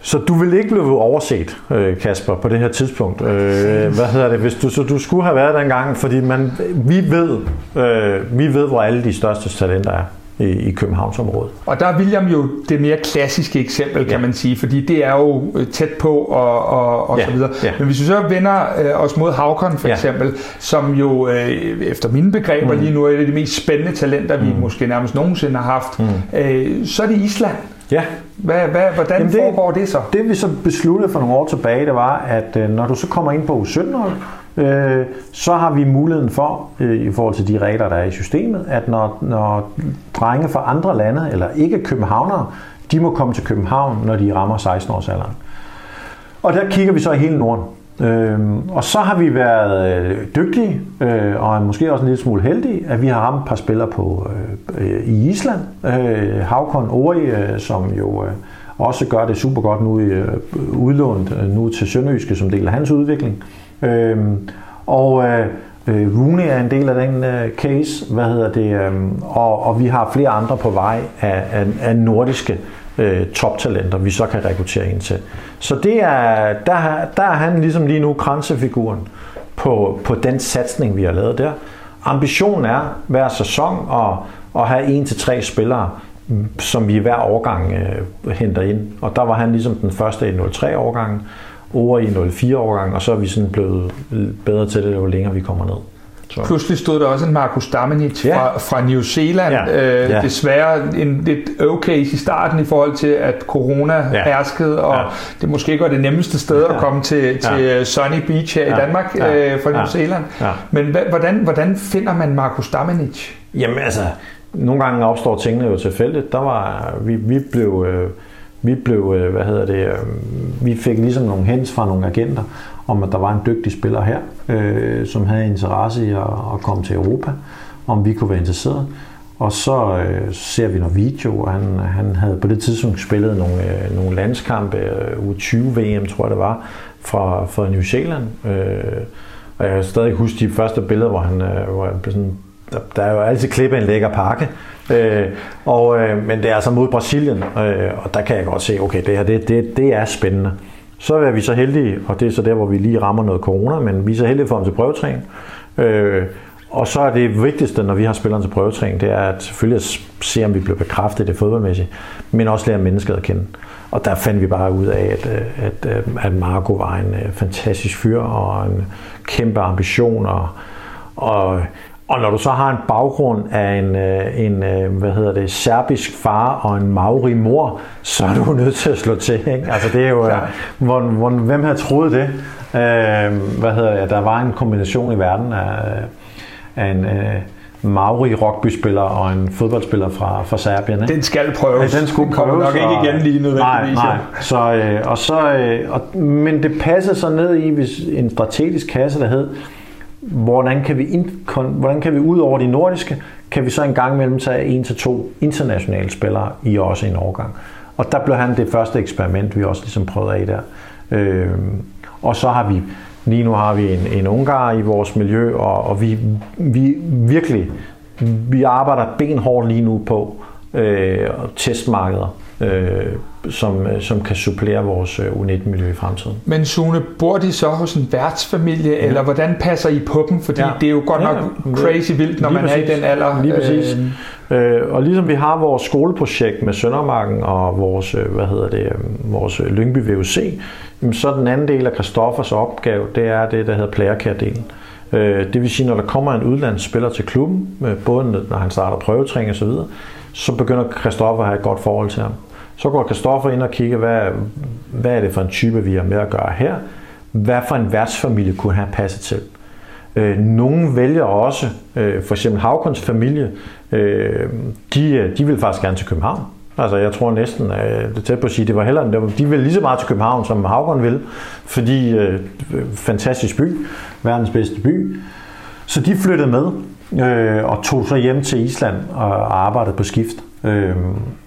så du vil ikke blive overset, øh, Kasper, på det her tidspunkt. Øh, hvad hedder det? Hvis du, så du skulle have været der engang, fordi man, vi, ved, øh, vi ved, hvor alle de største talenter er i, Københavnsområdet. Og der er William jo det mere klassiske eksempel, kan ja. man sige, fordi det er jo øh, tæt på og, og, og ja. så videre. Ja. Men hvis vi så vender øh, os mod Havkon for ja. eksempel, som jo øh, efter mine begreber mm. lige nu er et af de mest spændende talenter, vi mm. måske nærmest nogensinde har haft, mm. øh, så er det Island. Ja. Hvad, hvad, hvordan Jamen det, foregår det så? Det vi så besluttede for nogle år tilbage, det var, at øh, når du så kommer ind på U17, øh, så har vi muligheden for, øh, i forhold til de regler, der er i systemet, at når, når drenge fra andre lande, eller ikke københavnere, de må komme til København, når de rammer 16 års alderen. Og der kigger vi så i hele Norden. Øhm, og så har vi været øh, dygtige, øh, og måske også en lille smule heldige, at vi har ramt et par spillere på, øh, øh i Island. Øh, Havkon Ori, øh, som jo øh, også gør det super godt nu i øh, udlånt øh, nu til Sønderjyske som del af hans udvikling. Øhm, og øh, øh, Rooney er en del af den øh, case, hvad hedder det, øh, og, og vi har flere andre på vej af, af, af nordiske øh, toptalenter, vi så kan rekruttere ind til. Så det er, der, der er han ligesom lige nu kransefiguren på, på den satsning, vi har lavet der. Ambitionen er hver sæson at, at have en til tre spillere, mm, som vi hver årgang øh, henter ind. Og der var han ligesom den første i 03-årgangen, over i 04-årgang, og så er vi sådan blevet bedre til det, jo længere vi kommer ned. Så. Pludselig stod der også en Markus Damenic ja. fra, fra New Zealand. Ja. Øh, ja. Desværre en lidt okay i starten i forhold til, at corona ja. herskede, og ja. det måske ikke var det nemmeste sted at komme til, til ja. Sunny Beach her ja. i Danmark ja. øh, fra New ja. Zealand. Ja. Men hvordan, hvordan finder man Markus Damenic? Jamen altså, nogle gange opstår tingene jo tilfældigt. Der var, vi, vi blev... Øh, vi blev, øh, hvad hedder det, øh, vi fik ligesom nogle hens fra nogle agenter, om at der var en dygtig spiller her, øh, som havde interesse i at, at komme til Europa, om vi kunne være interesseret. Og så øh, ser vi noget video, og han, han havde på det tidspunkt spillet nogle, øh, nogle landskampe, øh, U20-VM tror jeg det var, fra, fra New Zealand. Øh, og jeg kan stadig huske de første billeder, hvor han, øh, hvor han sådan, der, der er jo altid klippe en lækker pakke, Øh, og, øh, men det er altså mod Brasilien, øh, og der kan jeg godt se, okay, det her det, det, det er spændende. Så er vi så heldige, og det er så der, hvor vi lige rammer noget corona, men vi er så heldige for ham til prøvetræning. Øh, og så er det vigtigste, når vi har spilleren til prøvetræning, det er at selvfølgelig at se, om vi bliver bekræftet det fodboldmæssigt, men også lære mennesket at kende. Og der fandt vi bare ud af, at, øh, at, øh, at Marco var en øh, fantastisk fyr og en kæmpe ambition. Og, og og når du så har en baggrund af en, øh, en øh, hvad hedder det, serbisk far og en maori mor, så er du nødt til at slå til. Ikke? Altså det er jo, ja. hvor, hvor, hvem havde troet det? Øh, hvad hedder det? Der var en kombination i verden af, af en øh, maori rugbyspiller og en fodboldspiller fra, fra Serbien. Ikke? Den skal prøves. Ja, den skulle prøves. Kommer nok ikke igen lige nødvendigvis. Nej, nej. Så, øh, og så, øh, og, men det passede så ned i hvis en strategisk kasse, der hed, hvordan kan vi, in, hvordan kan vi ud over de nordiske, kan vi så en gang imellem tage en til to internationale spillere i også en overgang. Og der blev han det første eksperiment, vi også ligesom prøvede af der. Øh, og så har vi, lige nu har vi en, en ungar i vores miljø, og, og vi, vi virkelig, vi arbejder benhårdt lige nu på øh, testmarkeder øh, som, som kan supplere vores øh, U19-miljø i fremtiden. Men Sune, bor de så hos en værtsfamilie, ja. eller hvordan passer I på dem? Fordi ja. det er jo godt nok ja, crazy vildt, når man præcis. er i den alder. Lige præcis. Øh, øh, og ligesom vi har vores skoleprojekt med Søndermarken og vores, øh, hvad hedder det, vores Lyngby VUC, så den anden del af Christoffers opgave, det er det, der hedder playercare-delen. Det vil sige, når der kommer en udlandsspiller til klubben, både når han starter prøvetræning og så begynder Christoffer at have et godt forhold til ham. Så går Kristoffer ind og kigger, hvad, hvad er det for en type, vi har med at gøre her? Hvad for en værtsfamilie kunne han passe til? Øh, nogle vælger også, øh, for eksempel Havkons familie, øh, de, øh, de vil faktisk gerne til København. Altså jeg tror næsten, øh, det er tæt på at sige, det var heller, de ville lige så meget til København, som Havkon vil, fordi øh, fantastisk by, verdens bedste by. Så de flyttede med øh, og tog så hjem til Island og arbejdede på skift. Øh,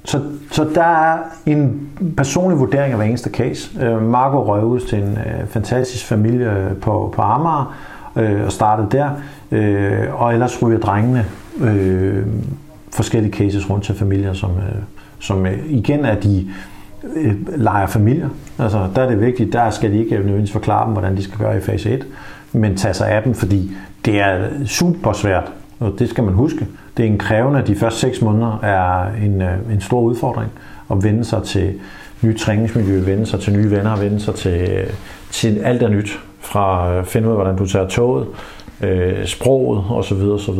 så, så der er en personlig vurdering af hver eneste case. Øh, Marco røg ud til en øh, fantastisk familie på, på Amager øh, og startede der. Øh, og ellers ryger drengene øh, forskellige cases rundt til familier, som, øh, som øh, igen er de øh, leger familier. Altså, der er det vigtigt, der skal de ikke nødvendigvis forklare dem, hvordan de skal gøre i fase 1, men tage sig af dem, fordi det er super svært, og det skal man huske. Det er en krævende, de første 6 måneder er en, øh, en stor udfordring at vende sig til nyt træningsmiljø, vende sig til nye venner, vende sig til, øh, til alt er nyt, fra at finde ud af, hvordan du tager toget, øh, sproget osv. osv.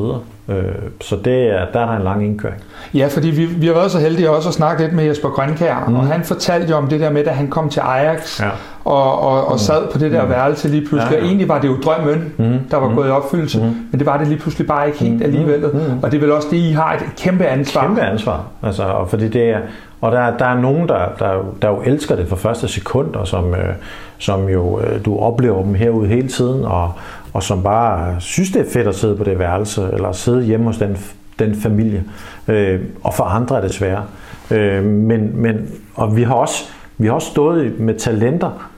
Øh, så det er, der er der en lang indkøring. Ja, fordi vi, vi har været så heldige også at snakke lidt med Jesper Grønkær, mm. og han fortalte jo om det der med, at han kom til Ajax ja. og, og, og mm. sad på det der mm. værelse lige pludselig. Ja, ja. Og egentlig var det jo drømmen, mm. der var mm. gået i opfyldelse, mm. men det var det lige pludselig bare ikke helt mm. alligevel. Mm. Og det er vel også det, I har et kæmpe ansvar. Kæmpe ansvar, altså, fordi det er, og der, der er nogen, der, der, der jo elsker det fra første sekund, og som, øh, som jo, øh, du oplever dem herude hele tiden, og, og som bare synes, det er fedt at sidde på det værelse, eller sidde hjemme hos den, den familie. Øh, og for andre er det svære. Øh, men, men, og vi har, også, vi har også stået med talenter,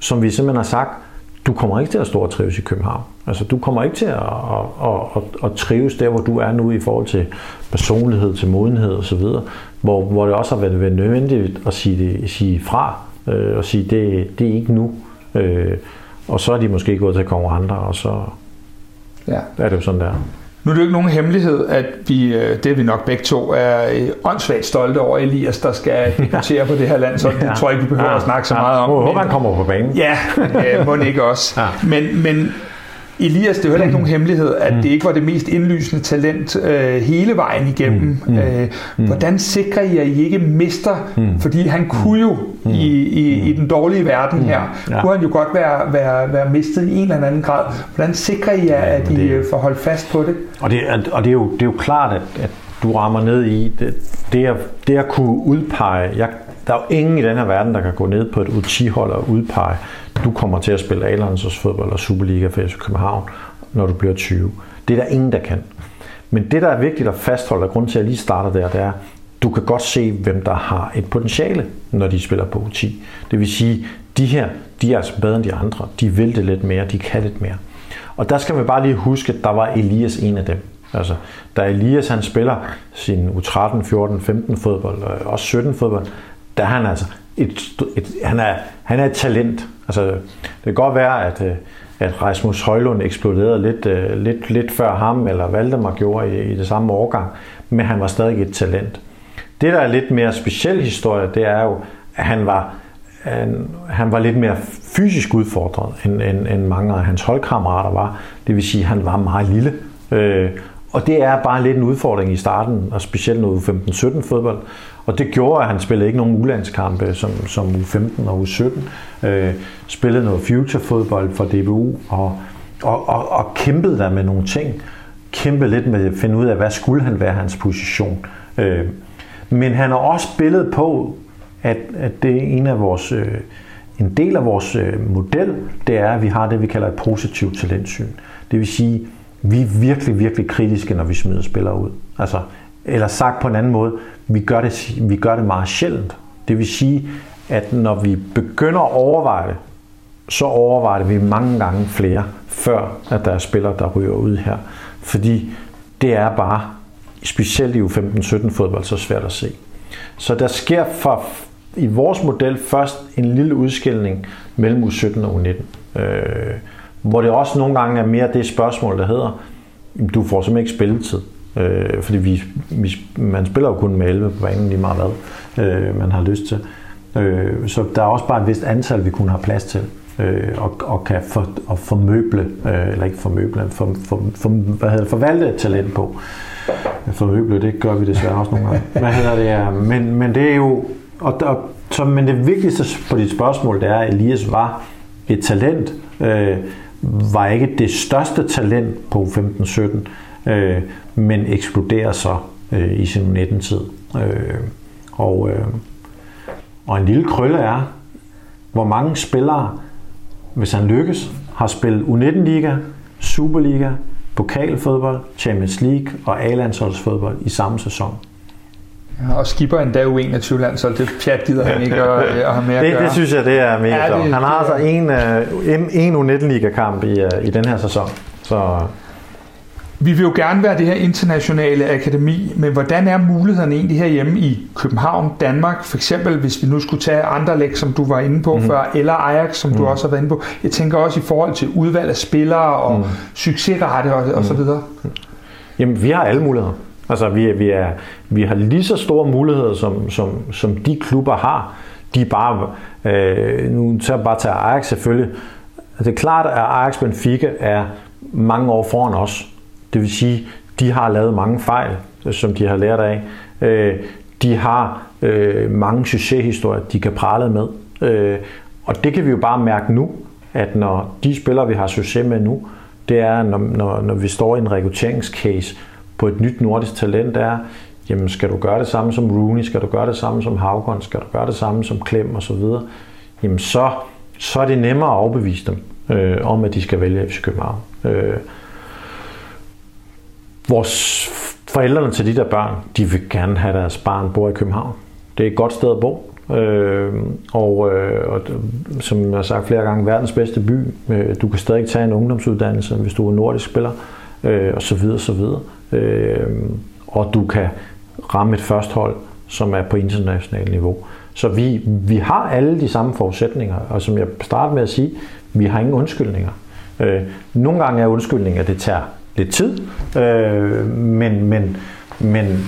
som vi simpelthen har sagt, du kommer ikke til at stå og trives i København. Altså, du kommer ikke til at, at, at, at, at trives der, hvor du er nu i forhold til personlighed, til modenhed osv., hvor, hvor det også har været nødvendigt at sige, det, sige fra øh, og sige, det, det er ikke nu. Øh, og så er de måske gået til konkurrenter, og så ja. er det jo sådan der. Nu er det jo ikke nogen hemmelighed, at vi, øh, det er vi nok begge to, er øh, åndssvagt stolte over Elias, der skal debutere på det her land, så det ja. tror jeg ikke, vi behøver ja. at snakke så meget om. Jeg håber, han kommer på banen. Ja, må ikke også. Ja. Men, men Elias, det er jo heller ikke nogen hemmelighed, at mm. det ikke var det mest indlysende talent øh, hele vejen igennem. Mm. Øh, mm. hvordan sikrer I, at I ikke mister? Mm. Fordi han kunne jo mm. i, i, i den dårlige verden mm. her, ja. kunne han jo godt være, være, være mistet i en eller anden grad. Hvordan sikrer I, at I det, får holdt fast på det? Og det, og det, er, jo, det er jo klart, at, at du rammer ned i det, det, at, det at kunne udpege. Jeg, der er jo ingen i den her verden, der kan gå ned på et UTI-hold og udpege du kommer til at spille A-landsholdsfodbold og Superliga for FC København, når du bliver 20. Det er der ingen, der kan. Men det, der er vigtigt at fastholde, og grund til, at jeg lige starter der, det er, du kan godt se, hvem der har et potentiale, når de spiller på U10. Det vil sige, de her, de er altså bedre end de andre. De vil det lidt mere, de kan lidt mere. Og der skal vi bare lige huske, at der var Elias en af dem. Altså, da Elias han spiller sin U13, 14, 15 fodbold, og også 17 fodbold, der er han altså et, et, han, er, han er et talent. Altså, det kan godt være, at, øh, at Rasmus Højlund eksploderede lidt, øh, lidt, lidt før ham, eller Valdemar gjorde i, i det samme årgang, men han var stadig et talent. Det, der er lidt mere speciel historie, det er jo, at han var, han, han var lidt mere fysisk udfordret, end, end, end mange af hans holdkammerater var. Det vil sige, at han var meget lille. Øh, og det er bare lidt en udfordring i starten, og specielt noget 15-17 fodbold. Og det gjorde, at han spillede ikke nogen ulandskampe som, som U15 og U17. Øh, spillede noget future-fodbold for DBU og, og, og, og kæmpede der med nogle ting. Kæmpede lidt med at finde ud af, hvad skulle han være hans position. Øh, men han har også spillet på, at, at det er en af vores... Øh, en del af vores øh, model, det er, at vi har det, vi kalder et positivt talentsyn. Det vil sige, vi er virkelig, virkelig kritiske, når vi smider spillere ud. Altså, eller sagt på en anden måde, vi gør det, vi gør det meget sjældent. Det vil sige, at når vi begynder at overveje det, så overvejer vi mange gange flere, før at der er spillere, der ryger ud her. Fordi det er bare, specielt i U15-17 fodbold, så svært at se. Så der sker for, i vores model først en lille udskilning mellem U17 og U19. Øh, hvor det også nogle gange er mere det spørgsmål, der hedder, du får simpelthen ikke spilletid. Øh, fordi vi, vi, man spiller jo kun med 11 på banen lige meget hvad øh, man har lyst til. Øh, så der er også bare et vist antal, vi kunne have plads til øh, og, og kan for, og formøble, øh, eller ikke formøble, for, for, for, hvad hedder det, forvalte et talent på. Formøble, det gør vi desværre også nogle gange. Hvad hedder det? Men, men det er jo, og og, så, men det vigtigste på dit spørgsmål, det er, at Elias var et talent, øh, var ikke det største talent på 15-17, øh, men eksploderer så øh, i sin 19-tid. Øh, og, øh, og en lille krølle er, hvor mange spillere, hvis han lykkes, har spillet U19-liga, Superliga, pokalfodbold, Champions League og A-landsholdsfodbold i samme sæson. Ja, og skipper endda U21 så det pjat gider han ikke at, at have med at det, gøre. Det synes jeg, det er mega ja, det, Han har altså en, øh, en, en U19-liga-kamp i, øh, i den her sæson. Så vi vil jo gerne være det her internationale akademi, men hvordan er mulighederne egentlig herhjemme i København, Danmark, for eksempel hvis vi nu skulle tage andre læg, som du var inde på mm. før, eller Ajax, som mm. du også har været inde på. Jeg tænker også i forhold til udvalg af spillere og mm. succesrette og, og så mhm. videre. Jamen, vi har alle muligheder. Altså, vi, vi, er, vi har lige så store muligheder, som, som, som de klubber har. De er bare, øh, nu tager bare tage Ajax selvfølgelig. Det er klart, at Ajax Benfica er mange år foran os. Det vil sige, de har lavet mange fejl, øh, som de har lært af. Øh, de har øh, mange succeshistorier, de kan prale med. Øh, og det kan vi jo bare mærke nu, at når de spillere, vi har succes med nu, det er, når, når, når vi står i en rekrutteringscase på et nyt nordisk talent, er, jamen skal du gøre det samme som Rooney, skal du gøre det samme som Havgård, skal du gøre det samme som Klem og så videre, jamen så, så er det nemmere at overbevise dem øh, om, at de skal vælge FC København. Øh, vores forældrene til de der børn, de vil gerne have deres barn bor i København. Det er et godt sted at bo. Øh, og, øh, og som jeg har sagt flere gange, verdens bedste by. Øh, du kan stadig tage en ungdomsuddannelse, hvis du er nordisk spiller, øh, og så videre, så videre. Øh, og du kan ramme et førsthold, som er på internationalt niveau. Så vi, vi har alle de samme forudsætninger, og som jeg startede med at sige, vi har ingen undskyldninger. Øh, nogle gange er undskyldninger, at det tager lidt tid, øh, men, men, men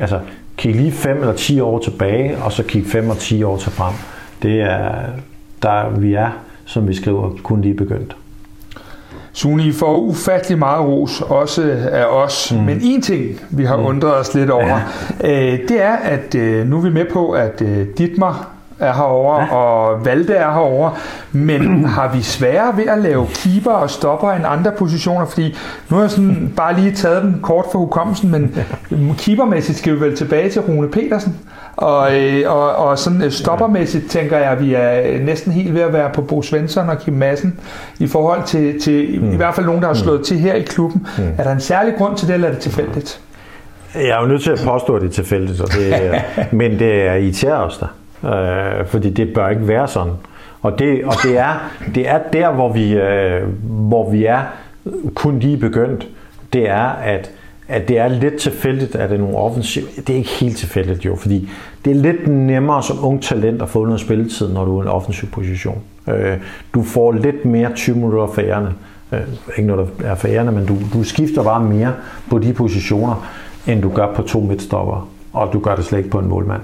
altså, kig lige 5 eller 10 år tilbage, og så kig 5 og 10 år til frem. Det er, der vi er, som vi skriver, kun lige begyndt. Suni får ufattelig meget ros, også af os. Mm. Men en ting, vi har mm. undret os lidt over, ja. øh, det er, at øh, nu er vi med på, at øh, Ditmar er herovre, ja. og Valde er herovre, men har vi sværere ved at lave keeper og stopper end andre positioner, fordi nu har jeg sådan bare lige taget den kort for hukommelsen, men keepermæssigt skal vi vel tilbage til Rune Petersen, og, øh, og, og sådan øh, stoppermæssigt tænker jeg, at vi er næsten helt ved at være på Bo Svensson og Kim Madsen i forhold til, til mm. i hvert fald nogen, der har slået mm. til her i klubben. Mm. Er der en særlig grund til det, eller er det tilfældigt? Jeg er jo nødt til at påstå, at det er tilfældigt, og det, men det er irriterer os der øh, fordi det bør ikke være sådan. Og det, og det, er, det er der, hvor vi, øh, hvor vi er kun lige begyndt. Det er, at, at det er lidt tilfældigt, at det er nogle offensive. Det er ikke helt tilfældigt jo, fordi det er lidt nemmere som ung talent at få noget spilletid, når du er i en offensiv position. Øh, du får lidt mere 20 minutter færerne. Øh, ikke noget, der er færerne, men du, du skifter bare mere på de positioner, end du gør på to midtstopper, og du gør det slet ikke på en målmand.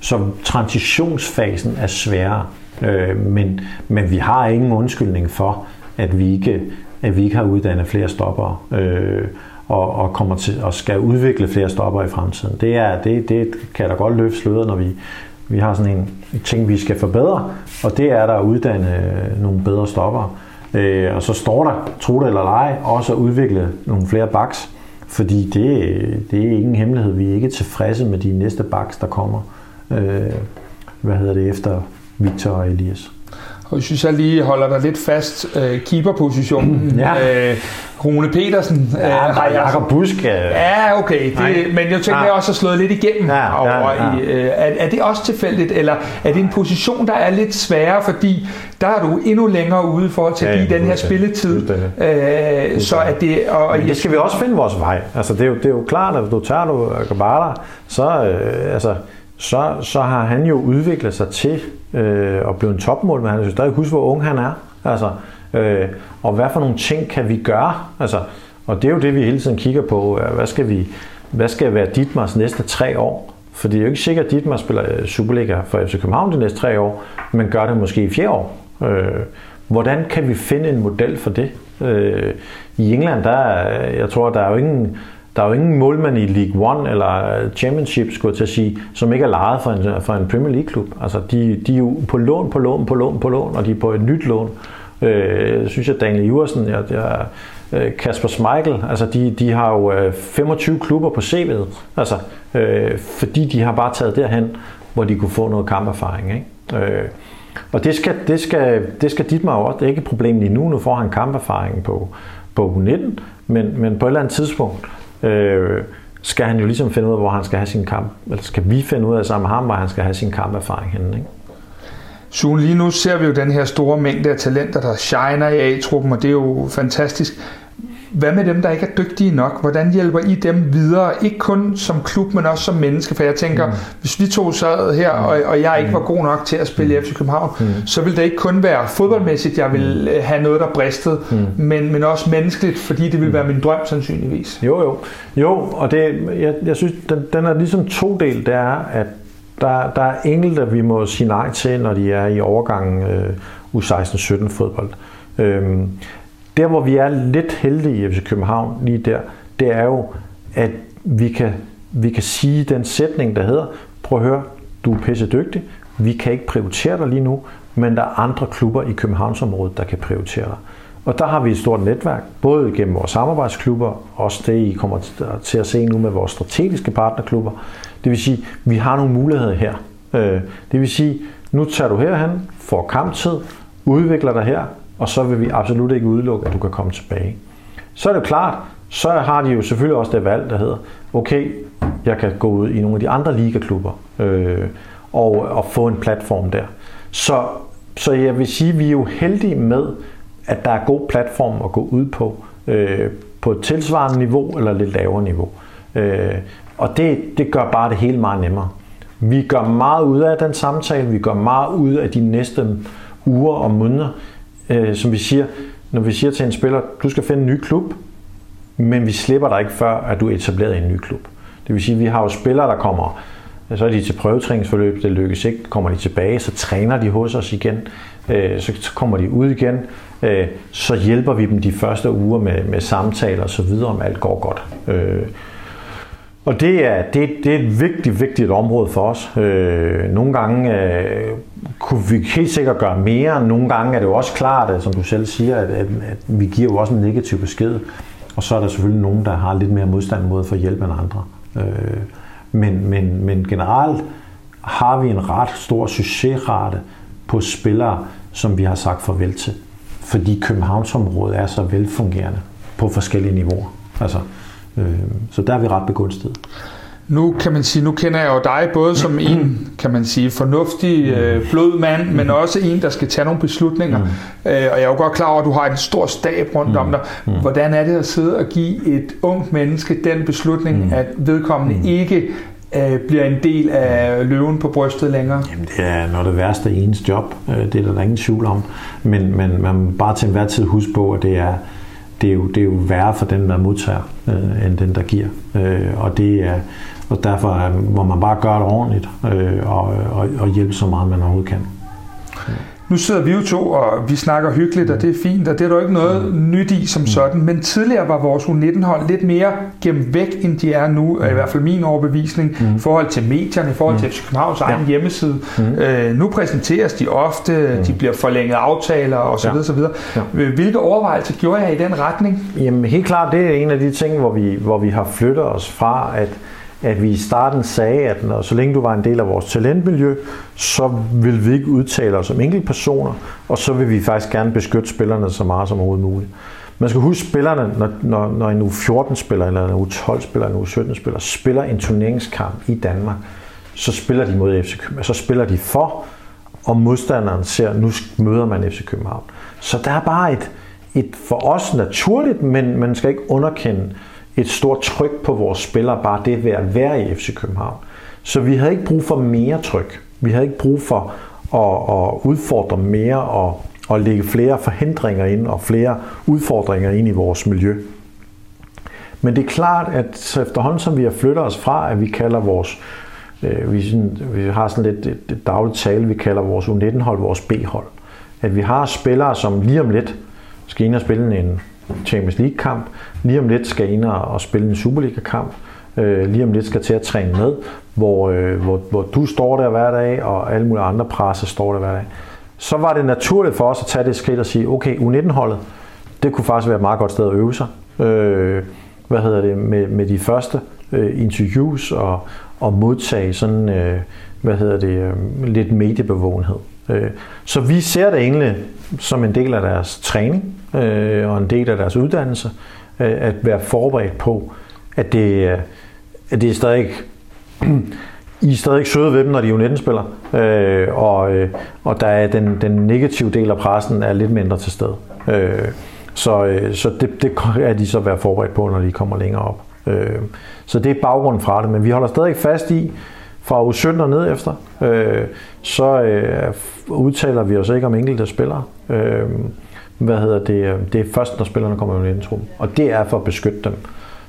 Så transitionsfasen er sværere, øh, men, men vi har ingen undskyldning for, at vi ikke, at vi ikke har uddannet flere stopper øh, og, og kommer til og skal udvikle flere stopper i fremtiden. Det, er, det, det kan da godt løfte sløret, når vi, vi har sådan en ting, vi skal forbedre, og det er der at uddanne øh, nogle bedre stopper. Øh, og så står der, tro det eller ej, også at udvikle nogle flere baks, fordi det, det er ingen hemmelighed. Vi er ikke tilfredse med de næste baks, der kommer øh, hvad hedder det, efter Victor og Elias. Og jeg synes, jeg lige holder dig lidt fast, øh, keeperpositionen. Ja. Øh, Rune Petersen. Ja, øh, Jakob Busk. Øh, ja, okay. Det, men jeg tænker, ja. jeg også har slået lidt igennem ja, over ja, ja. i. Øh, er, er det også tilfældigt, eller er det en position, der er lidt sværere, fordi der er du endnu længere ude til at give ja, den her spilletid. Øh, så at det, og, og det skal vi også finde vores vej. Altså, det, er jo, det er jo klart, at du tager du Gabala, så øh, altså, så, så har han jo udviklet sig til øh, at blive en topmål, men han skal stadig huske, hvor ung han er. Altså, øh, og hvad for nogle ting kan vi gøre? Altså, og det er jo det, vi hele tiden kigger på. Hvad skal, vi, hvad skal være Ditmars næste tre år? For det er jo ikke sikkert, at Ditmar spiller øh, Superliga for FC København de næste tre år, men gør det måske i fjerde år. Øh, hvordan kan vi finde en model for det? Øh, I England, der, jeg tror, der er jo ingen der er jo ingen målmand i League One eller øh, Championship, skulle jeg til at sige, som ikke er lejet for en, øh, for en Premier League-klub. Altså, de, de er jo på lån, på lån, på lån, på lån, og de er på et nyt lån. Øh, synes jeg, Daniel Iversen, jeg, jeg, øh, Kasper Schmeichel, altså de, de har jo 25 klubber på CV'et, altså, øh, fordi de har bare taget derhen, hvor de kunne få noget kamperfaring. Ikke? Øh, og det skal, det skal, det skal Dietmar også. Det er ikke et problem lige nu. Nu får han kamperfaring på, på U19, men, men på et eller andet tidspunkt øh, skal han jo ligesom finde ud af, hvor han skal have sin kamp, eller skal vi finde ud af sammen med ham, hvor han skal have sin kamperfaring henne. Ikke? Sune, lige nu ser vi jo den her store mængde af talenter, der shiner i A-truppen, og det er jo fantastisk. Hvad med dem, der ikke er dygtige nok? Hvordan hjælper I dem videre? Ikke kun som klub, men også som menneske. For jeg tænker, mm. hvis vi to sad her, og, og jeg ikke var god nok til at spille mm. FC København, mm. så ville det ikke kun være fodboldmæssigt, jeg ville mm. have noget, der bristede, mm. men, men også menneskeligt, fordi det ville mm. være min drøm sandsynligvis. Jo, jo. Jo, og det, jeg, jeg synes, den, den er ligesom to del. Det er, at der, der er enkelte, vi må sige nej til, når de er i overgangen øh, U16-17 fodbold. Øhm, der, hvor vi er lidt heldige i FC København lige der, det er jo, at vi kan, vi kan sige den sætning, der hedder, prøv at høre, du er pisse dygtig, vi kan ikke prioritere dig lige nu, men der er andre klubber i Københavnsområdet, der kan prioritere dig. Og der har vi et stort netværk, både gennem vores samarbejdsklubber, også det I kommer til at se nu med vores strategiske partnerklubber. Det vil sige, vi har nogle muligheder her. Øh, det vil sige, nu tager du herhen, får kamptid, udvikler dig her, og så vil vi absolut ikke udelukke, at du kan komme tilbage. Så er det klart, så har de jo selvfølgelig også det valg, der hedder, okay, jeg kan gå ud i nogle af de andre ligaklubber øh, og, og få en platform der. Så, så jeg vil sige, at vi er jo heldige med, at der er god platform at gå ud på, øh, på et tilsvarende niveau eller lidt lavere niveau. Øh, og det, det gør bare det hele meget nemmere. Vi gør meget ud af den samtale, vi gør meget ud af de næste uger og måneder, øh, som vi siger, når vi siger til en spiller, du skal finde en ny klub, men vi slipper dig ikke før, at du er etableret i en ny klub. Det vil sige, at vi har jo spillere, der kommer, så er de til prøvetræningsforløb, det lykkes ikke, kommer de tilbage, så træner de hos os igen, øh, så kommer de ud igen, øh, så hjælper vi dem de første uger med, med samtaler og så videre, om alt går godt. Øh, og det er, det, det er et vigtigt, vigtigt område for os. Øh, nogle gange øh, kunne vi helt sikkert gøre mere. Nogle gange er det jo også klart, at, som du selv siger, at, at, at vi giver jo også en negativ besked. Og så er der selvfølgelig nogen, der har lidt mere modstand mod at få hjælp end andre. Øh, men, men, men generelt har vi en ret stor succesrate på spillere, som vi har sagt farvel til. Fordi Københavnsområdet er så velfungerende på forskellige niveauer. Altså, så der er vi ret begunstiget. Nu kan man sige, nu kender jeg jo dig både som en, kan man sige, fornuftig øh, blød mand, mm. men også en, der skal tage nogle beslutninger. Mm. Øh, og jeg er jo godt klar over, at du har en stor stab rundt mm. om dig. Mm. Hvordan er det at sidde og give et ungt menneske den beslutning, mm. at vedkommende mm. ikke øh, bliver en del af løven på brystet længere? Jamen det er noget det værste i ens job, øh, det er der, der ingen tvivl om. Men, men man må bare til enhver tid huske på, at det er det er jo, det er jo værre for den, der modtager, øh, end den, der giver. Øh, og, det er, og derfor øh, må man bare gøre det ordentligt øh, og, og, og hjælpe så meget, man overhovedet kan. Nu sidder vi jo to, og vi snakker hyggeligt, og det er fint, og det er der ikke noget mm. nyt i som mm. sådan. Men tidligere var vores U19-hold lidt mere gemt væk, end de er nu, mm. i hvert fald min overbevisning, mm. i forhold til medierne, i forhold mm. til Københavns egen ja. hjemmeside. Mm. Øh, nu præsenteres de ofte, mm. de bliver forlænget aftaler osv. Ja. osv. Ja. Hvilke overvejelser gjorde jeg i den retning? Jamen helt klart, det er en af de ting, hvor vi, hvor vi har flyttet os fra, at at vi i starten sagde, at når, så længe du var en del af vores talentmiljø, så vil vi ikke udtale os som enkeltpersoner, og så vil vi faktisk gerne beskytte spillerne så meget som overhovedet muligt. Man skal huske spillerne, når, når, når en U14-spiller eller en U12-spiller eller en U17-spiller spiller en turneringskamp i Danmark, så spiller de mod FC København. Så spiller de for, og modstanderen ser, nu møder man FC København. Så der er bare et, et for os naturligt, men man skal ikke underkende et stort tryk på vores spillere, bare det ved at være i FC København. Så vi havde ikke brug for mere tryk. Vi havde ikke brug for at, at udfordre mere og, og lægge flere forhindringer ind og flere udfordringer ind i vores miljø. Men det er klart, at efterhånden som vi har flyttet os fra, at vi kalder vores, øh, vi, sådan, vi har sådan lidt et, et dagligt tale, vi kalder vores U19-hold vores B-hold. At vi har spillere, som lige om lidt skal ind og spille en Champions League-kamp. Lige om lidt skal ind og spille en Superliga-kamp. Øh, lige om lidt skal til at træne med, hvor, øh, hvor, hvor du står der hver dag, og alle mulige andre presser står der hver dag. så var det naturligt for os at tage det skridt og sige, okay, U19-holdet, det kunne faktisk være et meget godt sted at øve sig. Øh, hvad hedder det, med, med de første øh, interviews og, og modtage sådan, øh, hvad hedder det, øh, lidt mediebevågenhed. Øh, så vi ser det egentlig som en del af deres træning øh, og en del af deres uddannelse, øh, at være forberedt på, at det, øh, at det er stadig I er stadig søde ved dem, når de er U19-spiller, øh, og, øh, og der er den, den negative del af pressen er lidt mindre til stede. Øh, så øh, så det, det er de så være forberedt på, når de kommer længere op. Øh, så det er baggrunden fra det, men vi holder stadig fast i, fra u 17 og ned efter, øh, så øh, udtaler vi os ikke om enkelte spillere. Øh, hvad hedder det? Det er først, når spillerne kommer i en Og det er for at beskytte dem.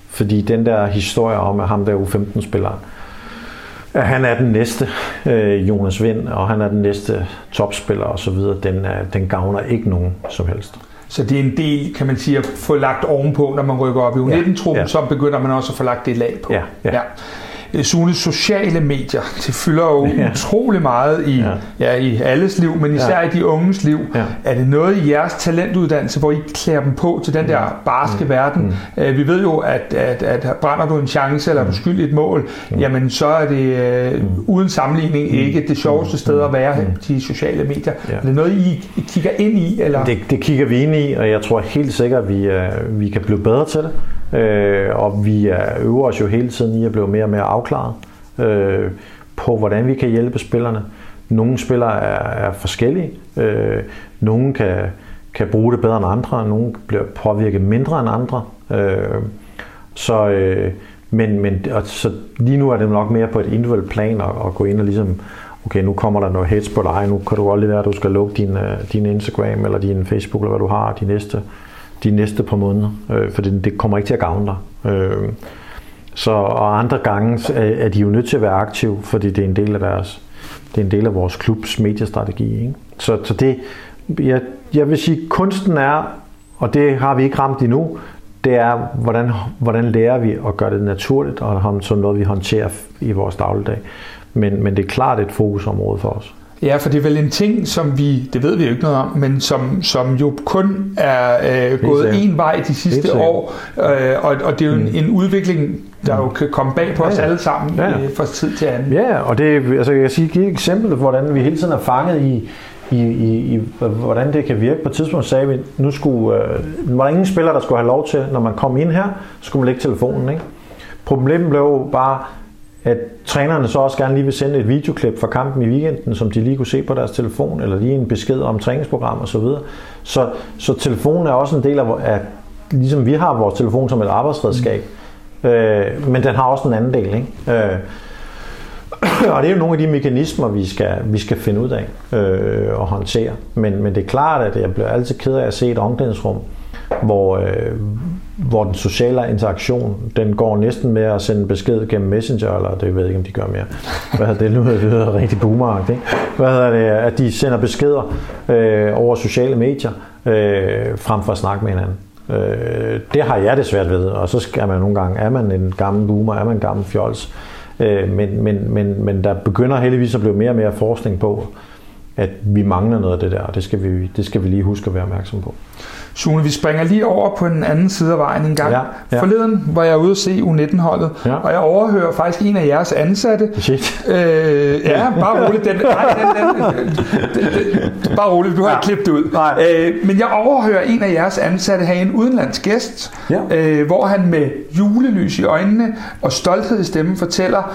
Fordi den der historie om, at ham der U15-spiller, at han er den næste øh, Jonas Vind, og han er den næste topspiller osv., den, den gavner ikke nogen som helst. Så det er en del, kan man sige, at få lagt ovenpå, når man rykker op i U19-truppen, ja, ja. så begynder man også at få lagt det lag på. Ja, ja. ja. Øh, Sune, sociale medier, det fylder jo ja. utrolig meget i, ja. Ja, i alles liv, men især ja. i de unges liv. Ja. Er det noget i jeres talentuddannelse, hvor I klæder dem på til den der barske mm. verden? Mm. Øh, vi ved jo, at, at, at brænder du en chance, eller er du mm. skyld et mål, mm. jamen så er det uh, uden sammenligning mm. ikke det sjoveste sted at være, mm. de sociale medier. Ja. Er det noget, I, I kigger ind i? Eller? Det, det kigger vi ind i, og jeg tror helt sikkert, at vi, uh, vi kan blive bedre til det. Øh, og vi er, øver os jo hele tiden i at blive mere og mere afklaret øh, på, hvordan vi kan hjælpe spillerne. Nogle spillere er, er forskellige. Øh, nogle kan, kan bruge det bedre end andre. Nogle bliver påvirket mindre end andre. Øh, så, øh, men, men og, så lige nu er det nok mere på et individuelt plan at, at gå ind og ligesom okay, nu kommer der noget hits på dig, nu kan du godt lige være, at du skal lukke din, øh, din Instagram eller din Facebook, eller hvad du har, de næste de næste par måneder, øh, for det, det kommer ikke til at gavne dig. Øh, så, og andre gange er, er de jo nødt til at være aktive, fordi det er en del af deres, det er en del af vores klubs mediestrategi. Ikke? Så, så det, jeg, jeg vil sige, kunsten er, og det har vi ikke ramt endnu, det er, hvordan, hvordan lærer vi at gøre det naturligt, og som noget, vi håndterer i vores dagligdag. Men, men det er klart et fokusområde for os. Ja, for det er vel en ting, som vi, det ved vi jo ikke noget om, men som, som jo kun er øh, gået en vej de sidste år, øh, og, og det er jo en, mm. en udvikling, der jo kan komme bag på ja, os alle sammen ja. øh, fra tid til anden. Ja, og det, altså jeg kan sige, give et eksempel, hvordan vi hele tiden er fanget i, i, i, i hvordan det kan virke. På et tidspunkt sagde vi, nu skulle, øh, var der ingen spiller, der skulle have lov til, når man kom ind her, skulle man lægge telefonen. Ikke? Problemet blev bare, at trænerne så også gerne lige vil sende et videoklip fra kampen i weekenden, som de lige kunne se på deres telefon, eller lige en besked om træningsprogram osv. Så, så, så telefonen er også en del af, at ligesom vi har vores telefon som et arbejdsredskab, mm. øh, men den har også en anden del. Ikke? Øh, og det er jo nogle af de mekanismer, vi skal, vi skal finde ud af øh, og håndtere. Men, men det er klart, at jeg bliver altid ked af at se et omklædningsrum, hvor, øh, hvor den sociale interaktion, den går næsten med at sende besked gennem Messenger, eller det ved jeg ikke, om de gør mere. Hvad hedder det? Nu hedder det hedder rigtig boomeragt, ikke? Hvad hedder det? At de sender beskeder øh, over sociale medier, øh, frem for at snakke med hinanden. Øh, det har jeg det svært ved, og så skal man nogle gange, er man en gammel boomer, er man en gammel fjols, øh, men, men, men, men der begynder heldigvis at blive mere og mere forskning på, at vi mangler noget af det der, og det skal vi, det skal vi lige huske at være opmærksom på. Sune, vi springer lige over på den anden side af vejen en gang. Ja, ja. Forleden var jeg ude at se U19-holdet, ja. og jeg overhører faktisk en af jeres ansatte. Shit. Øh, ja, bare roligt. Den, nej, den, den, den, den, bare roligt, du har ja. klippet det ud. Nej. Øh, men jeg overhører en af jeres ansatte have en udenlandsk gæst, ja. øh, hvor han med julelys i øjnene og stolthed i stemmen fortæller,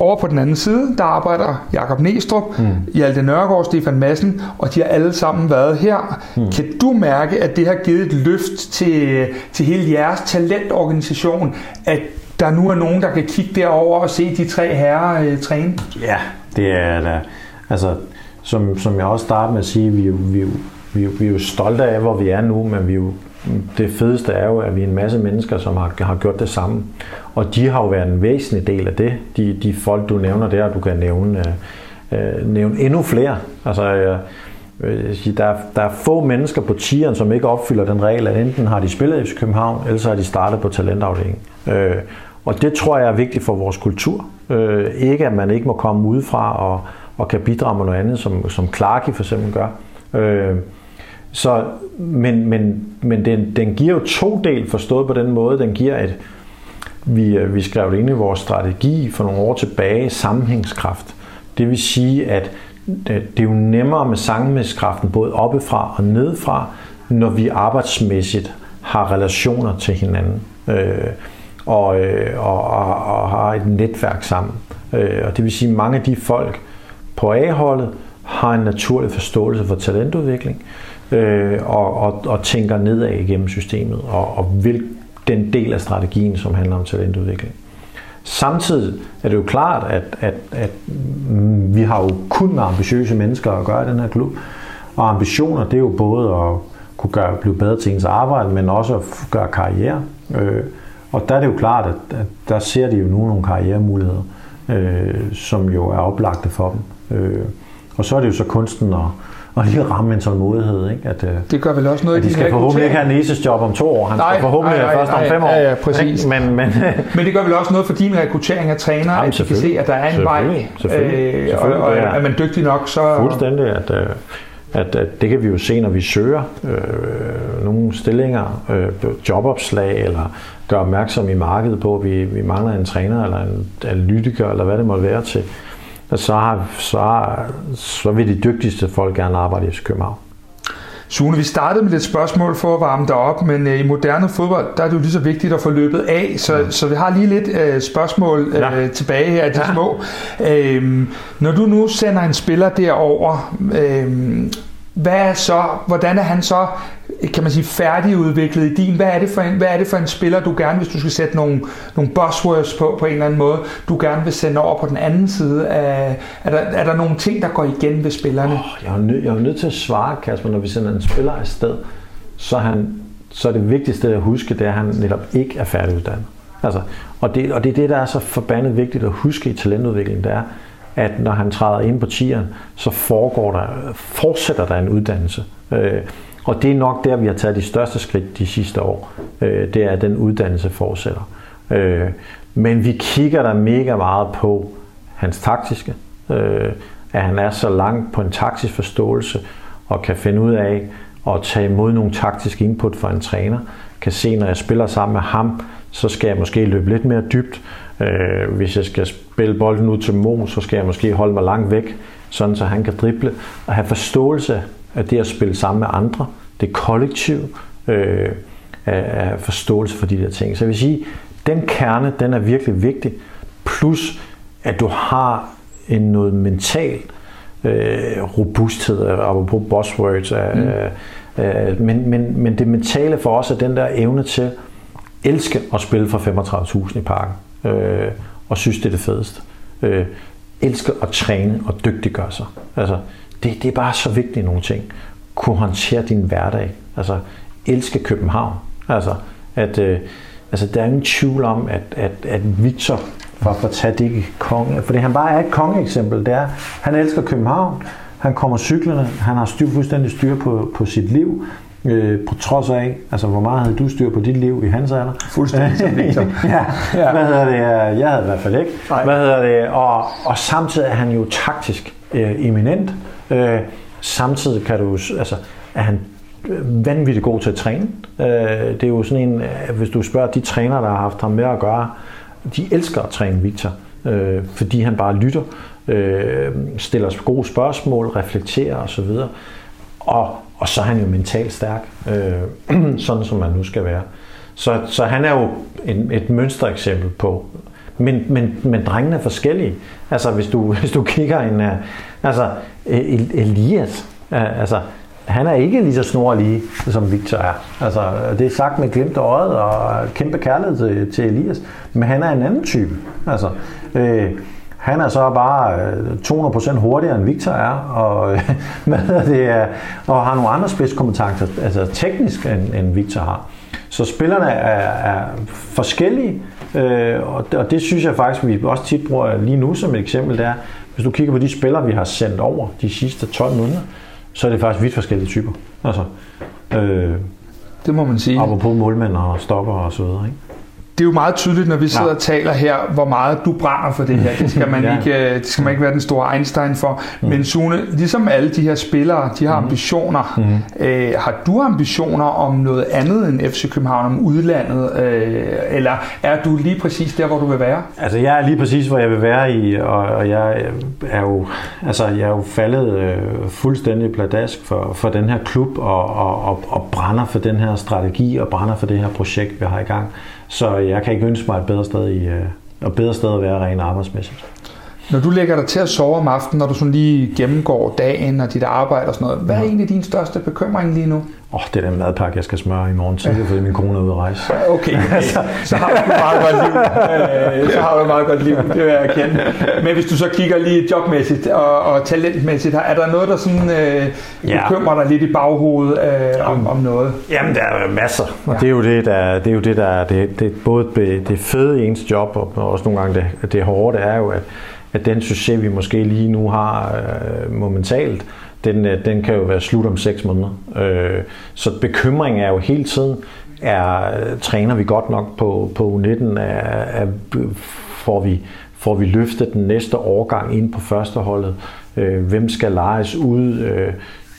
over på den anden side, der arbejder Jakob Næstrup, mm. Hjalte Nørgaard, Stefan Madsen, og de har alle sammen været her. Mm. Kan du mærke, at det har givet et løft til, til hele jeres talentorganisation, at der nu er nogen, der kan kigge derover og se de tre herrer øh, træne? Ja, det er da. Altså, som, som jeg også startede med at sige, vi, vi, vi, vi er jo stolte af, hvor vi er nu, men vi er jo det fedeste er jo, at vi er en masse mennesker, som har, har gjort det samme. Og de har jo været en væsentlig del af det. De, de folk, du nævner der, du kan nævne, øh, øh nævne endnu flere. Altså, øh, øh der, er, der er få mennesker på tieren, som ikke opfylder den regel, at enten har de spillet i København, eller så har de startet på talentafdelingen. Øh, og det tror jeg er vigtigt for vores kultur. Øh, ikke at man ikke må komme udefra og, og kan bidrage med noget andet, som, som Clarky for eksempel gør Øh, så, men men, men den, den giver jo to del forstået på den måde. Den giver et, vi, øh, vi skrev det ind i vores strategi for nogle år tilbage, sammenhængskraft. Det vil sige, at øh, det er jo nemmere med sammenhængskraften både oppefra og nedefra, når vi arbejdsmæssigt har relationer til hinanden øh, og, øh, og, og, og har et netværk sammen. Øh, og det vil sige, at mange af de folk på A-holdet har en naturlig forståelse for talentudvikling øh, øh, og, og, og tænker nedad igennem systemet og, og vil den del af strategien, som handler om talentudvikling. Samtidig er det jo klart, at, at, at vi har jo kun med ambitiøse mennesker at gøre i den her klub. Og ambitioner, det er jo både at kunne gøre, blive bedre til ens arbejde, men også at gøre karriere. Øh, og der er det jo klart, at, at der ser de jo nu nogle karrieremuligheder, øh, som jo er oplagte for dem. Øh, og så er det jo så kunsten at, og lige ramme en tålmodighed. Ikke? At, øh, det gør vel også noget at de skal forhåbentlig ikke have en job om to år. Han nej, skal forhåbentlig nej, nej, først om fem år. Ja, ja, præcis. Men, men, men det gør vel også noget for din rekruttering af trænere, Jamen, at de kan se, at der er en vej, selvfølgelig, selvfølgelig, øh, selvfølgelig, og, og er man dygtig nok, så... Fuldstændig, at, øh, at, at det kan vi jo se, når vi søger øh, nogle stillinger, øh, jobopslag, eller gør opmærksom i markedet på, at vi, vi mangler en træner, eller en analytiker, eller hvad det måtte være til, så, har, så, så vil de dygtigste folk gerne arbejde i København. Sune, vi startede med et spørgsmål for at varme dig op, men øh, i moderne fodbold, der er det jo lige så vigtigt at få løbet af, så, ja. så vi har lige lidt øh, spørgsmål øh, ja. tilbage her, de ja. små. Øh, når du nu sender en spiller derover, øh, hvad er så, hvordan er han så kan man sige, færdigudviklet i din? Hvad er, det for en, hvad er det for en spiller, du gerne, hvis du skal sætte nogle, nogle buzzwords på, på en eller anden måde, du gerne vil sende over på den anden side? Af, er, der, er der nogle ting, der går igen ved spillerne? Oh, jeg, er nød, jeg er nødt til at svare, Kasper, når vi sender en spiller afsted, så, han, så er det vigtigste at huske, det er, at han netop ikke er færdiguddannet. Altså, og, det, og det er det, der er så forbandet vigtigt at huske i talentudviklingen, det er, at når han træder ind på tieren, så foregår der, fortsætter der en uddannelse. Øh, og det er nok der, vi har taget de største skridt de sidste år. Øh, det er, at den uddannelse fortsætter. Øh, men vi kigger der mega meget på hans taktiske. Øh, at han er så langt på en taktisk forståelse og kan finde ud af at tage imod nogle taktiske input fra en træner. Kan se, når jeg spiller sammen med ham, så skal jeg måske løbe lidt mere dybt. Øh, hvis jeg skal spille bolden ud til Mo, så skal jeg måske holde mig langt væk, sådan så han kan drible og have forståelse det at spille sammen med andre, det kollektiv øh, af, forståelse for de der ting. Så jeg vil sige, den kerne, den er virkelig vigtig, plus at du har en noget mental øh, robusthed, apropos buzzwords, mm. øh, men, men, men det mentale for os er den der evne til at elske at spille for 35.000 i parken, øh, og synes, det er det fedeste. Øh, elsker at træne og dygtiggøre sig. Altså, det, det er bare så vigtigt nogle ting. Kunne håndtere din hverdag. Altså, elske København. Altså, at, øh, altså der er ingen tvivl om, at, at, at Victor, for at tage det konge, fordi han bare er et kongeeksempel, det er, han elsker København, han kommer cyklerne, han har styr, fuldstændig styr på, på sit liv, øh, på trods af, altså hvor meget havde du styr på dit liv i hans alder? Fuldstændig som Victor. ja. ja. Hvad hedder det? Jeg havde i hvert fald ikke. Nej. Hvad hedder det? Og, og samtidig er han jo taktisk øh, eminent. Øh, samtidig kan du, altså, er han øh, vanvittigt god til at træne. Øh, det er jo sådan en, øh, hvis du spørger de trænere, der har haft ham med at gøre, de elsker at træne Victor, øh, fordi han bare lytter, øh, stiller gode spørgsmål, reflekterer osv. Og, og så er han jo mentalt stærk, øh, sådan som man nu skal være. Så, så han er jo en, et mønstereksempel på, men, men, men drengene er forskellige. Altså hvis du, hvis du kigger en, øh, altså e, e, Elias, øh, altså han er ikke lige så snorlig, som Victor er. Altså, det er sagt med glemt øjet og kæmpe kærlighed til, til Elias, men han er en anden type. Altså, øh, han er så bare øh, 200% hurtigere end Victor er, og, hvad det, og har nogle andre spidskompetencer, altså teknisk, end, end Victor har. Så spillerne er, er forskellige, øh, og, og det synes jeg faktisk, vi også tit bruger lige nu som et eksempel, det er, hvis du kigger på de spillere, vi har sendt over de sidste 12 måneder, så er det faktisk vidt forskellige typer. Altså, øh, det må man sige. Apropos målmænd og stopper og så videre. Ikke? Det er jo meget tydeligt, når vi sidder ja. og taler her, hvor meget du brænder for det her. Det skal man, ja. ikke, øh, det skal man ikke være den store Einstein for. Mm. Men Sune, ligesom alle de her spillere, de har mm. ambitioner. Mm. Øh, har du ambitioner om noget andet end FC København, om udlandet? Øh, eller er du lige præcis der, hvor du vil være? Altså, jeg er lige præcis, hvor jeg vil være i, og, og jeg er jo, altså, jeg er jo faldet øh, fuldstændig pladask for, for den her klub, og, og, og, og brænder for den her strategi, og brænder for det her projekt, vi har i gang. Så jeg kan ikke ønske mig et bedre sted, i, øh, og et bedre sted at være rent arbejdsmæssigt. Når du lægger dig til at sove om aftenen, når du sådan lige gennemgår dagen og dit arbejde og sådan noget, hvad er egentlig din største bekymring lige nu? Åh, oh, det er den madpakke, jeg skal smøre i morgen tidlig, fordi min kone er ude at rejse. Okay, så, så har du et meget godt liv. Øh, så har du et meget godt liv, det vil jeg erkende. Men hvis du så kigger lige jobmæssigt og, og talentmæssigt, er der noget, der sådan, øh, bekymrer dig lidt i baghovedet øh, om, om noget? Jamen, der er masser. Og ja. det er jo det, der, det er jo det, der er det, det, både det fede i ens job, og også nogle gange det, det hårde, det er jo, at at den succes, vi måske lige nu har øh, momentalt, den, øh, den kan jo være slut om seks måneder. Øh, så bekymringen er jo hele tiden, er, træner vi godt nok på, på U19, er, er, får, vi, får vi løftet den næste årgang ind på førsteholdet, øh, hvem skal lejes ud, øh,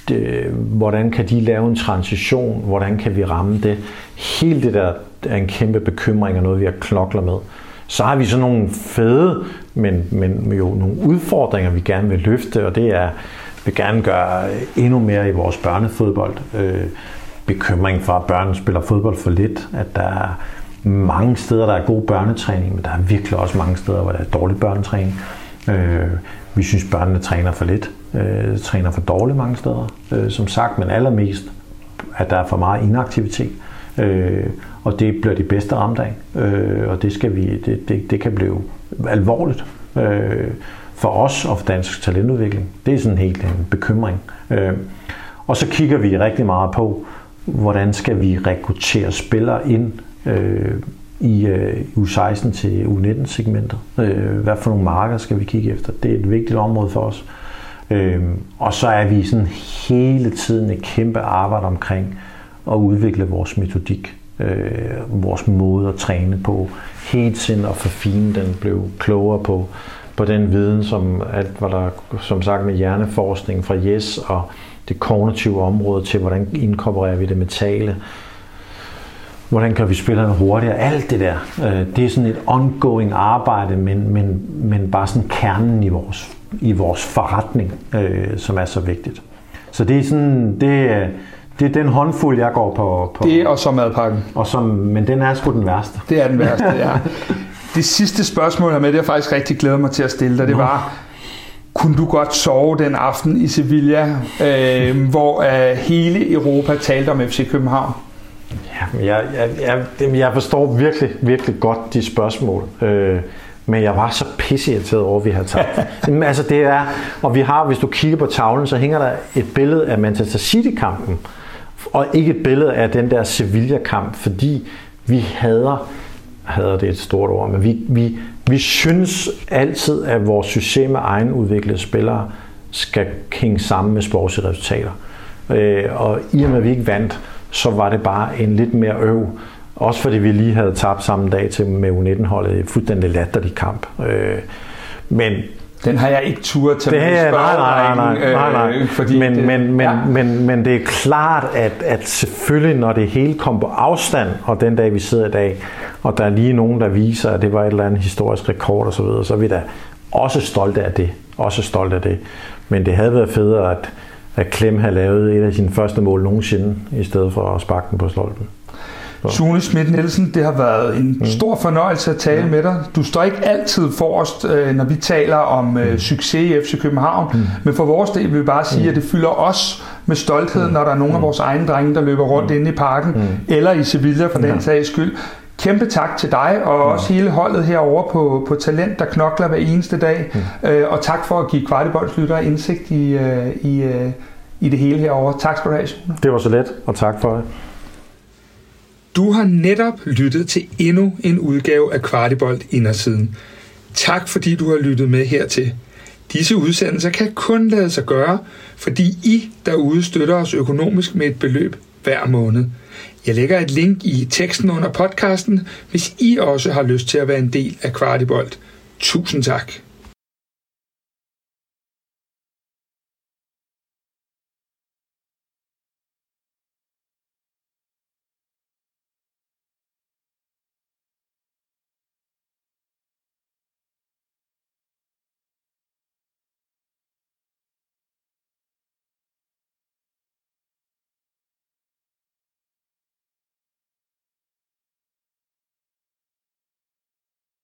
det, hvordan kan de lave en transition, hvordan kan vi ramme det. Hele det der er en kæmpe bekymring og noget, vi har knokler med. Så har vi så nogle fede, men, men jo nogle udfordringer, vi gerne vil løfte, og det er, vi gerne gøre endnu mere i vores børnefodbold. Øh, bekymring for, at børnene spiller fodbold for lidt, at der er mange steder, der er god børnetræning, men der er virkelig også mange steder, hvor der er dårlig børnetræning. Øh, vi synes, børnene træner for lidt, øh, træner for dårligt mange steder, øh, som sagt, men allermest, at der er for meget inaktivitet. Øh, og det bliver de bedste ramt af, øh, og det, skal vi, det, det, det kan blive alvorligt øh, for os og for dansk talentudvikling. Det er sådan helt en bekymring. Øh, og så kigger vi rigtig meget på, hvordan skal vi rekruttere spillere ind øh, i øh, U16 til U19-segmentet. Øh, hvad for nogle marker skal vi kigge efter? Det er et vigtigt område for os. Øh, og så er vi sådan hele tiden et kæmpe arbejde omkring at udvikle vores metodik øh, vores måde at træne på, helt tiden at forfine den, blev klogere på, på den viden, som alt hvad der, som sagt med hjerneforskning fra Yes og det kognitive område til, hvordan inkorporerer vi det mentale, hvordan kan vi spille hurtigere, alt det der. Øh, det er sådan et ongoing arbejde, men, men, men bare sådan kernen i vores, i vores forretning, øh, som er så vigtigt. Så det er sådan, det, det er den håndfuld, jeg går på. på det og så madpakken. Og så, men den er sgu den værste. Det er den værste, ja. det sidste spørgsmål her med, det jeg faktisk rigtig glæder mig til at stille dig, det var, kunne du godt sove den aften i Sevilla, øh, hvor øh, hele Europa talte om FC København? Ja, jeg, jeg, jeg, jeg forstår virkelig, virkelig godt de spørgsmål. Øh, men jeg var så pisseirriteret over, at vi havde tabt. Altså det er, og vi har, hvis du kigger på tavlen, så hænger der et billede af Manchester City-kampen, og ikke et billede af den der Sevilla-kamp, fordi vi hader, hader det et stort ord, men vi, vi, vi synes altid, at vores system med egenudviklede spillere skal hænge sammen med sportslige resultater. Øh, og i og med, at vi ikke vandt, så var det bare en lidt mere øv. Også fordi vi lige havde tabt samme dag til med U19-holdet i fuldstændig latterlig kamp. Øh, men den har jeg ikke tur til det, at nej, nej, nej, nej, nej, nej. Øh, fordi men, det, men, men, ja. men, men det er klart, at, at selvfølgelig, når det hele kom på afstand, og den dag, vi sidder i dag, og der er lige nogen, der viser, at det var et eller andet historisk rekord osv., så, videre, så er vi da også stolte af det. Også stolte af det. Men det havde været federe, at, at Klem havde lavet et af sine første mål nogensinde, i stedet for at sparke den på stolpen. Sune Schmidt Nielsen, det har været en mm. stor fornøjelse at tale mm. med dig. Du står ikke altid forrest, øh, når vi taler om øh, mm. succes i FC København, mm. men for vores del vil vi bare sige, mm. at det fylder os med stolthed, mm. når der er nogle af mm. vores egne drenge, der løber rundt mm. inde i parken, mm. eller i Sevilla for den sags skyld. Kæmpe tak til dig, og ja. også hele holdet herovre på, på Talent, der knokler hver eneste dag. Mm. Øh, og tak for at give Kvartiboldslyttere indsigt i, øh, i, øh, i det hele herovre. Tak skal du have, Sune. Det var så let, og tak for det. Du har netop lyttet til endnu en udgave af Kvartibolt Indersiden. Tak fordi du har lyttet med hertil. Disse udsendelser kan kun lade sig gøre, fordi I derude støtter os økonomisk med et beløb hver måned. Jeg lægger et link i teksten under podcasten, hvis I også har lyst til at være en del af Kvartibolt. Tusind tak.